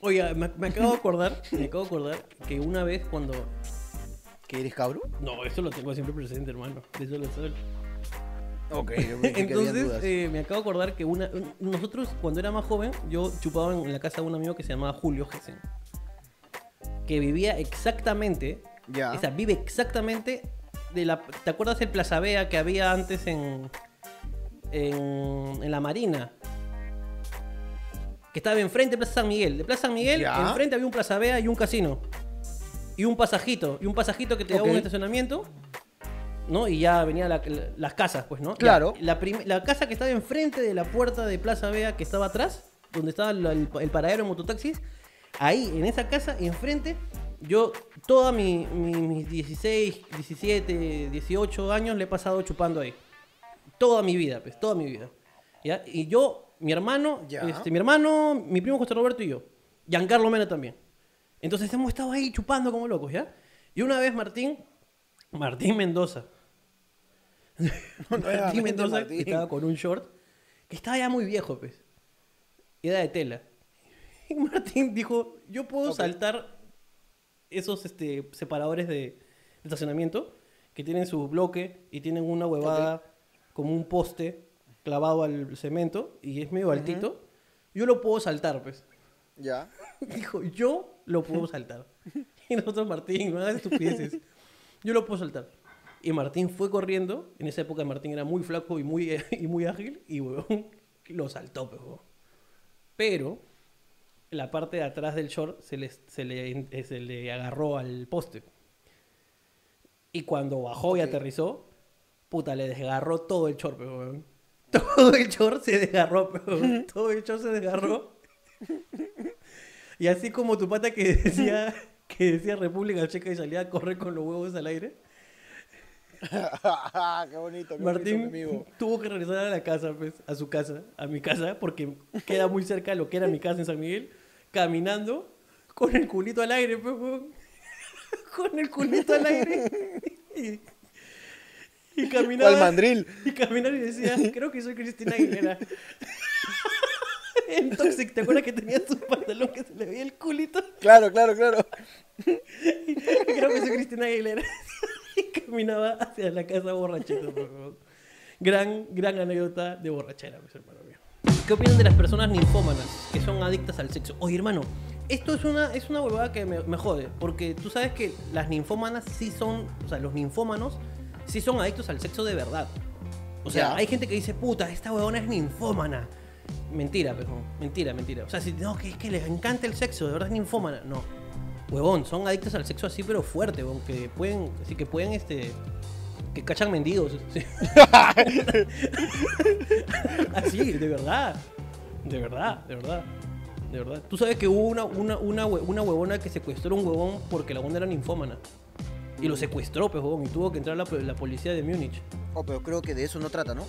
Oiga, me, me acabo de acordar, me acabo de acordar que una vez cuando... ¿Que eres cabro? No, eso lo tengo siempre presente, hermano. De eso lo sé. Ok, Entonces, eh, me acabo de acordar que una, nosotros, cuando era más joven, yo chupaba en la casa de un amigo que se llamaba Julio Gessen. Que vivía exactamente, Ya. o sea, vive exactamente de la... ¿Te acuerdas del Plaza Vea que había antes en, en, en la Marina? Que estaba enfrente de Plaza San Miguel. De Plaza San Miguel, Ya. enfrente había un Plaza Vea y un casino. Y un pasajito. Y un pasajito que te daba Ok. un estacionamiento. ¿no? Y ya venían la- la- las casas, pues, ¿no? Claro. La, prim- la casa que estaba enfrente de la puerta de Plaza Vea, que estaba atrás, donde estaba el, el- el paradero de mototaxis, ahí, en esa casa, enfrente, yo toda mi, mi- mis 16, 17, 18 años le he pasado chupando ahí. Toda mi vida, pues, toda mi vida. ¿Ya? Y yo, mi hermano, Ya. este, mi hermano, mi primo José Roberto y yo. Giancarlo Mena también. Entonces hemos estado ahí chupando como locos, ¿ya? Y una vez Martín, Martín Mendoza, Martín Mendoza Martín. estaba con un short que estaba ya muy viejo, pues. Y era de tela. Y Martín dijo, yo puedo saltar esos este, separadores de, de estacionamiento que tienen su bloque y tienen una huevada como un poste clavado al cemento y es medio altito. Yo lo puedo saltar, pues. Ya. Dijo, yo lo puedo saltar. Y nosotros, Martín, no hagas estupideces. Yo lo puedo saltar. Y Martín fue corriendo. En esa época Martín era muy flaco y muy, y muy ágil. Y, weón, lo saltó, pues, weón. Pero la parte de atrás del short se le, se le, eh, se le agarró al poste. Y cuando bajó y Ok. aterrizó, puta, le desgarró todo el short, pues, weón. Todo el short se desgarró, weón. Todo el short se desgarró. Y así como tu pata que decía que decía República Checa y salía a correr con los huevos al aire, qué bonito, qué Martín bonito, mi amigo. tuvo que regresar a la casa, pues, a su casa, a mi casa, porque queda muy cerca de lo que era mi casa en San Miguel, caminando con el culito al aire, pues, con el culito al aire. Y, y caminaba. ¿Cuál mandril? Y caminaba y decía, creo que soy Cristina Aguilera. en Toxic, ¿te acuerdas que tenía su pantalón que se le veía el culito? Claro, claro, claro. Creo que soy Cristina Aguilera. y caminaba hacia la casa borrachito. por favor. Gran, gran anécdota de borrachera, pues, hermano mío. ¿Qué opinan de las personas ninfómanas que son adictas al sexo? Oye, hermano, esto es una, es una huevada que me, me jode. Porque tú sabes que las ninfómanas sí son, o sea, los ninfómanos sí son adictos al sexo de verdad. O sea, Ya. hay gente que dice, puta, esta huevona es ninfómana. Mentira, pero mentira, mentira. O sea, si no, que es que les encanta el sexo, de verdad es ninfómana. No. Huevón, son adictos al sexo así, pero fuerte, huevón, que pueden, así que pueden, este, que cachan mendigos. sí. así, de verdad. De verdad, de verdad. De verdad. Tú sabes que hubo una, una, una, hue- una huevona que secuestró a un huevón porque la huevona era ninfómana. Y lo secuestró, pues, y tuvo que entrar la, la policía de Múnich. Oh, pero creo que de eso no trata, ¿no?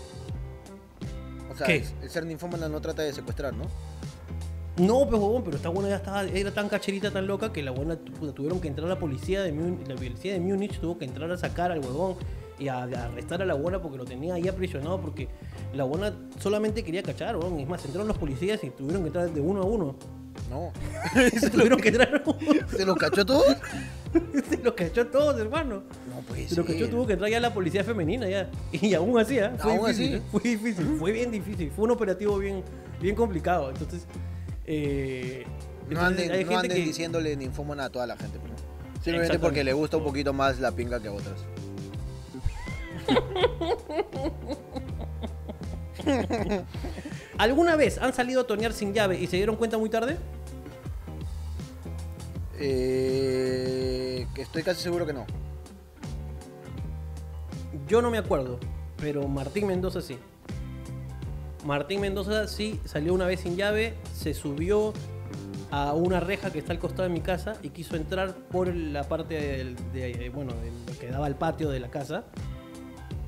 O sea, ¿Qué? el- ser ninfómana no trata de secuestrar, ¿no? No, pues huevón, pero esta buena ya estaba, era tan cacherita, tan loca que la buena tuvieron que entrar la policía de Múnich, la policía de Múnich tuvo que entrar a sacar al huevón y a, a arrestar a la buena porque lo tenía ahí aprisionado porque la buena solamente quería cachar, huevón. Es más, entraron los policías y tuvieron que entrar de uno a uno. No. tuvieron que entrar ¿Se los cachó todos? Se los cachó a todos, hermano. No, pues. Se los cachó, tuvo que entrar ya la policía femenina ya. Y aún así, ¿ah? fue Aún difícil. así. ¿eh? Fue difícil, fue bien difícil. Fue un operativo bien, bien complicado. Entonces, eh, No entonces anden, hay no gente anden que- diciéndole a toda la gente, pero. Simplemente Exactamente. porque le gusta un poquito más la pinga que a otras. ¿Alguna vez han salido a tonear sin llave y se dieron cuenta muy tarde? Eh, que estoy casi seguro que no. Yo no me acuerdo, pero Martín Mendoza sí. Martín Mendoza sí salió una vez sin llave, se subió a una reja que está al costado de mi casa y quiso entrar por la parte del, de, bueno, de lo que daba al patio de la casa.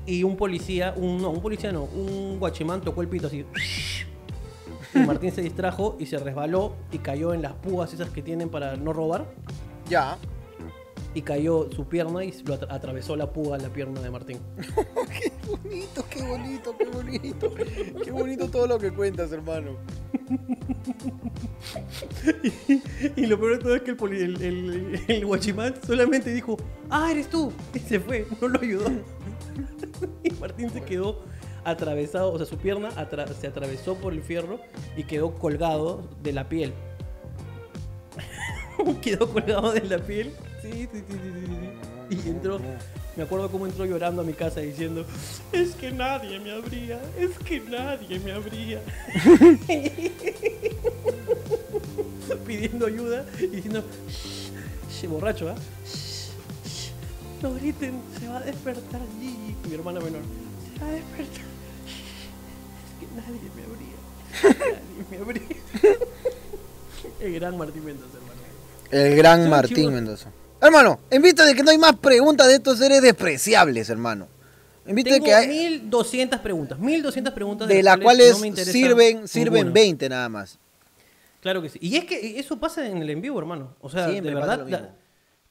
Y un policía, un, no, un policía no, un guachimán tocó el pito así. Y Martín se distrajo y se resbaló y cayó en las púas esas que tienen para no robar. Ya. Y cayó su pierna y lo atra- atravesó la púa la pierna de Martín. Qué bonito, qué bonito, qué bonito. Qué bonito todo lo que cuentas, hermano. Y lo peor de todo es que el, poli- el, el- el guachimán solamente dijo, ah, eres tú. Y se fue, no lo ayudó. Y Martín se quedó atravesado, o sea, su pierna se atravesó por el fierro y quedó colgado de la piel. quedó colgado de la piel. Sí, sí, sí, sí, sí. Y entró, me acuerdo cómo entró llorando a mi casa diciendo, es que nadie me abría, es que nadie me abría. pidiendo ayuda y diciendo, "Shh, shh", borracho, ¿ah? "Shh, shh, No griten, se va a despertar Gigi, mi hermana menor. Se va a despertar. Nadie me abría. Nadie me abría. El gran Martín Mendoza, hermano. El gran Martín. Mendoza. Hermano, en vista de que no hay más preguntas de estos seres despreciables, hermano. En vista de que hay. 1200 preguntas, 1200 preguntas De las cuales no me interesa sirven, sirven ninguna. 20 nada más. Claro que sí. Y es que eso pasa en el en vivo, hermano. O sea, Siempre de pasa verdad, lo mismo. la-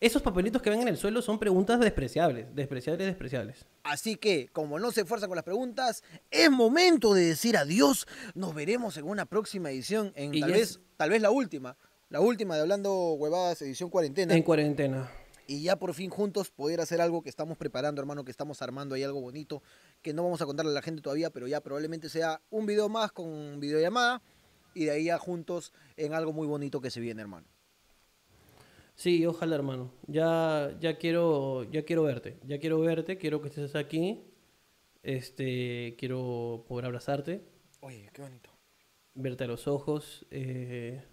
esos papelitos que ven en el suelo son preguntas despreciables, despreciables, despreciables. Así que, como no se esfuerzan con las preguntas, es momento de decir adiós. Nos veremos en una próxima edición, en Y tal vez, es- tal vez la última. La última de Hablando Huevadas, edición cuarentena. En cuarentena. y ya por fin juntos poder hacer algo que estamos preparando, hermano, que estamos armando ahí algo bonito, que no vamos a contarle a la gente todavía, pero ya probablemente sea un video más con videollamada y de ahí ya juntos en algo muy bonito que se viene, hermano. Sí, ojalá, hermano. Ya, ya quiero, ya quiero verte. Ya quiero verte, quiero que estés aquí. Este, quiero poder abrazarte, Oye, qué bonito. verte a los ojos, eh,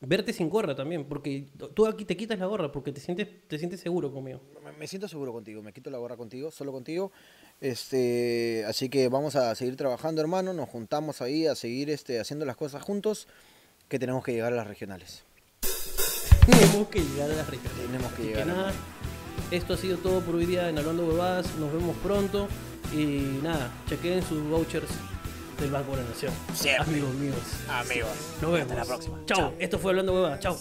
verte sin gorra también, porque tú aquí te quitas la gorra porque te sientes, te sientes seguro conmigo. Me, me siento seguro contigo, me quito la gorra contigo, solo contigo. Este, así que vamos a seguir trabajando, hermano, nos juntamos ahí a seguir este, haciendo las cosas juntos, que tenemos que llegar a las regionales tenemos que llegar a las retas. Tenemos que llegar. Que nada, esto ha sido todo por hoy día en Hablando Huevadas. Nos vemos pronto. Y nada, chequen sus vouchers del Banco de la Nación. Siempre. Amigos míos. Amigos. Nos vemos. Hasta la próxima. Chao. Esto fue Hablando Huevadas. Chao.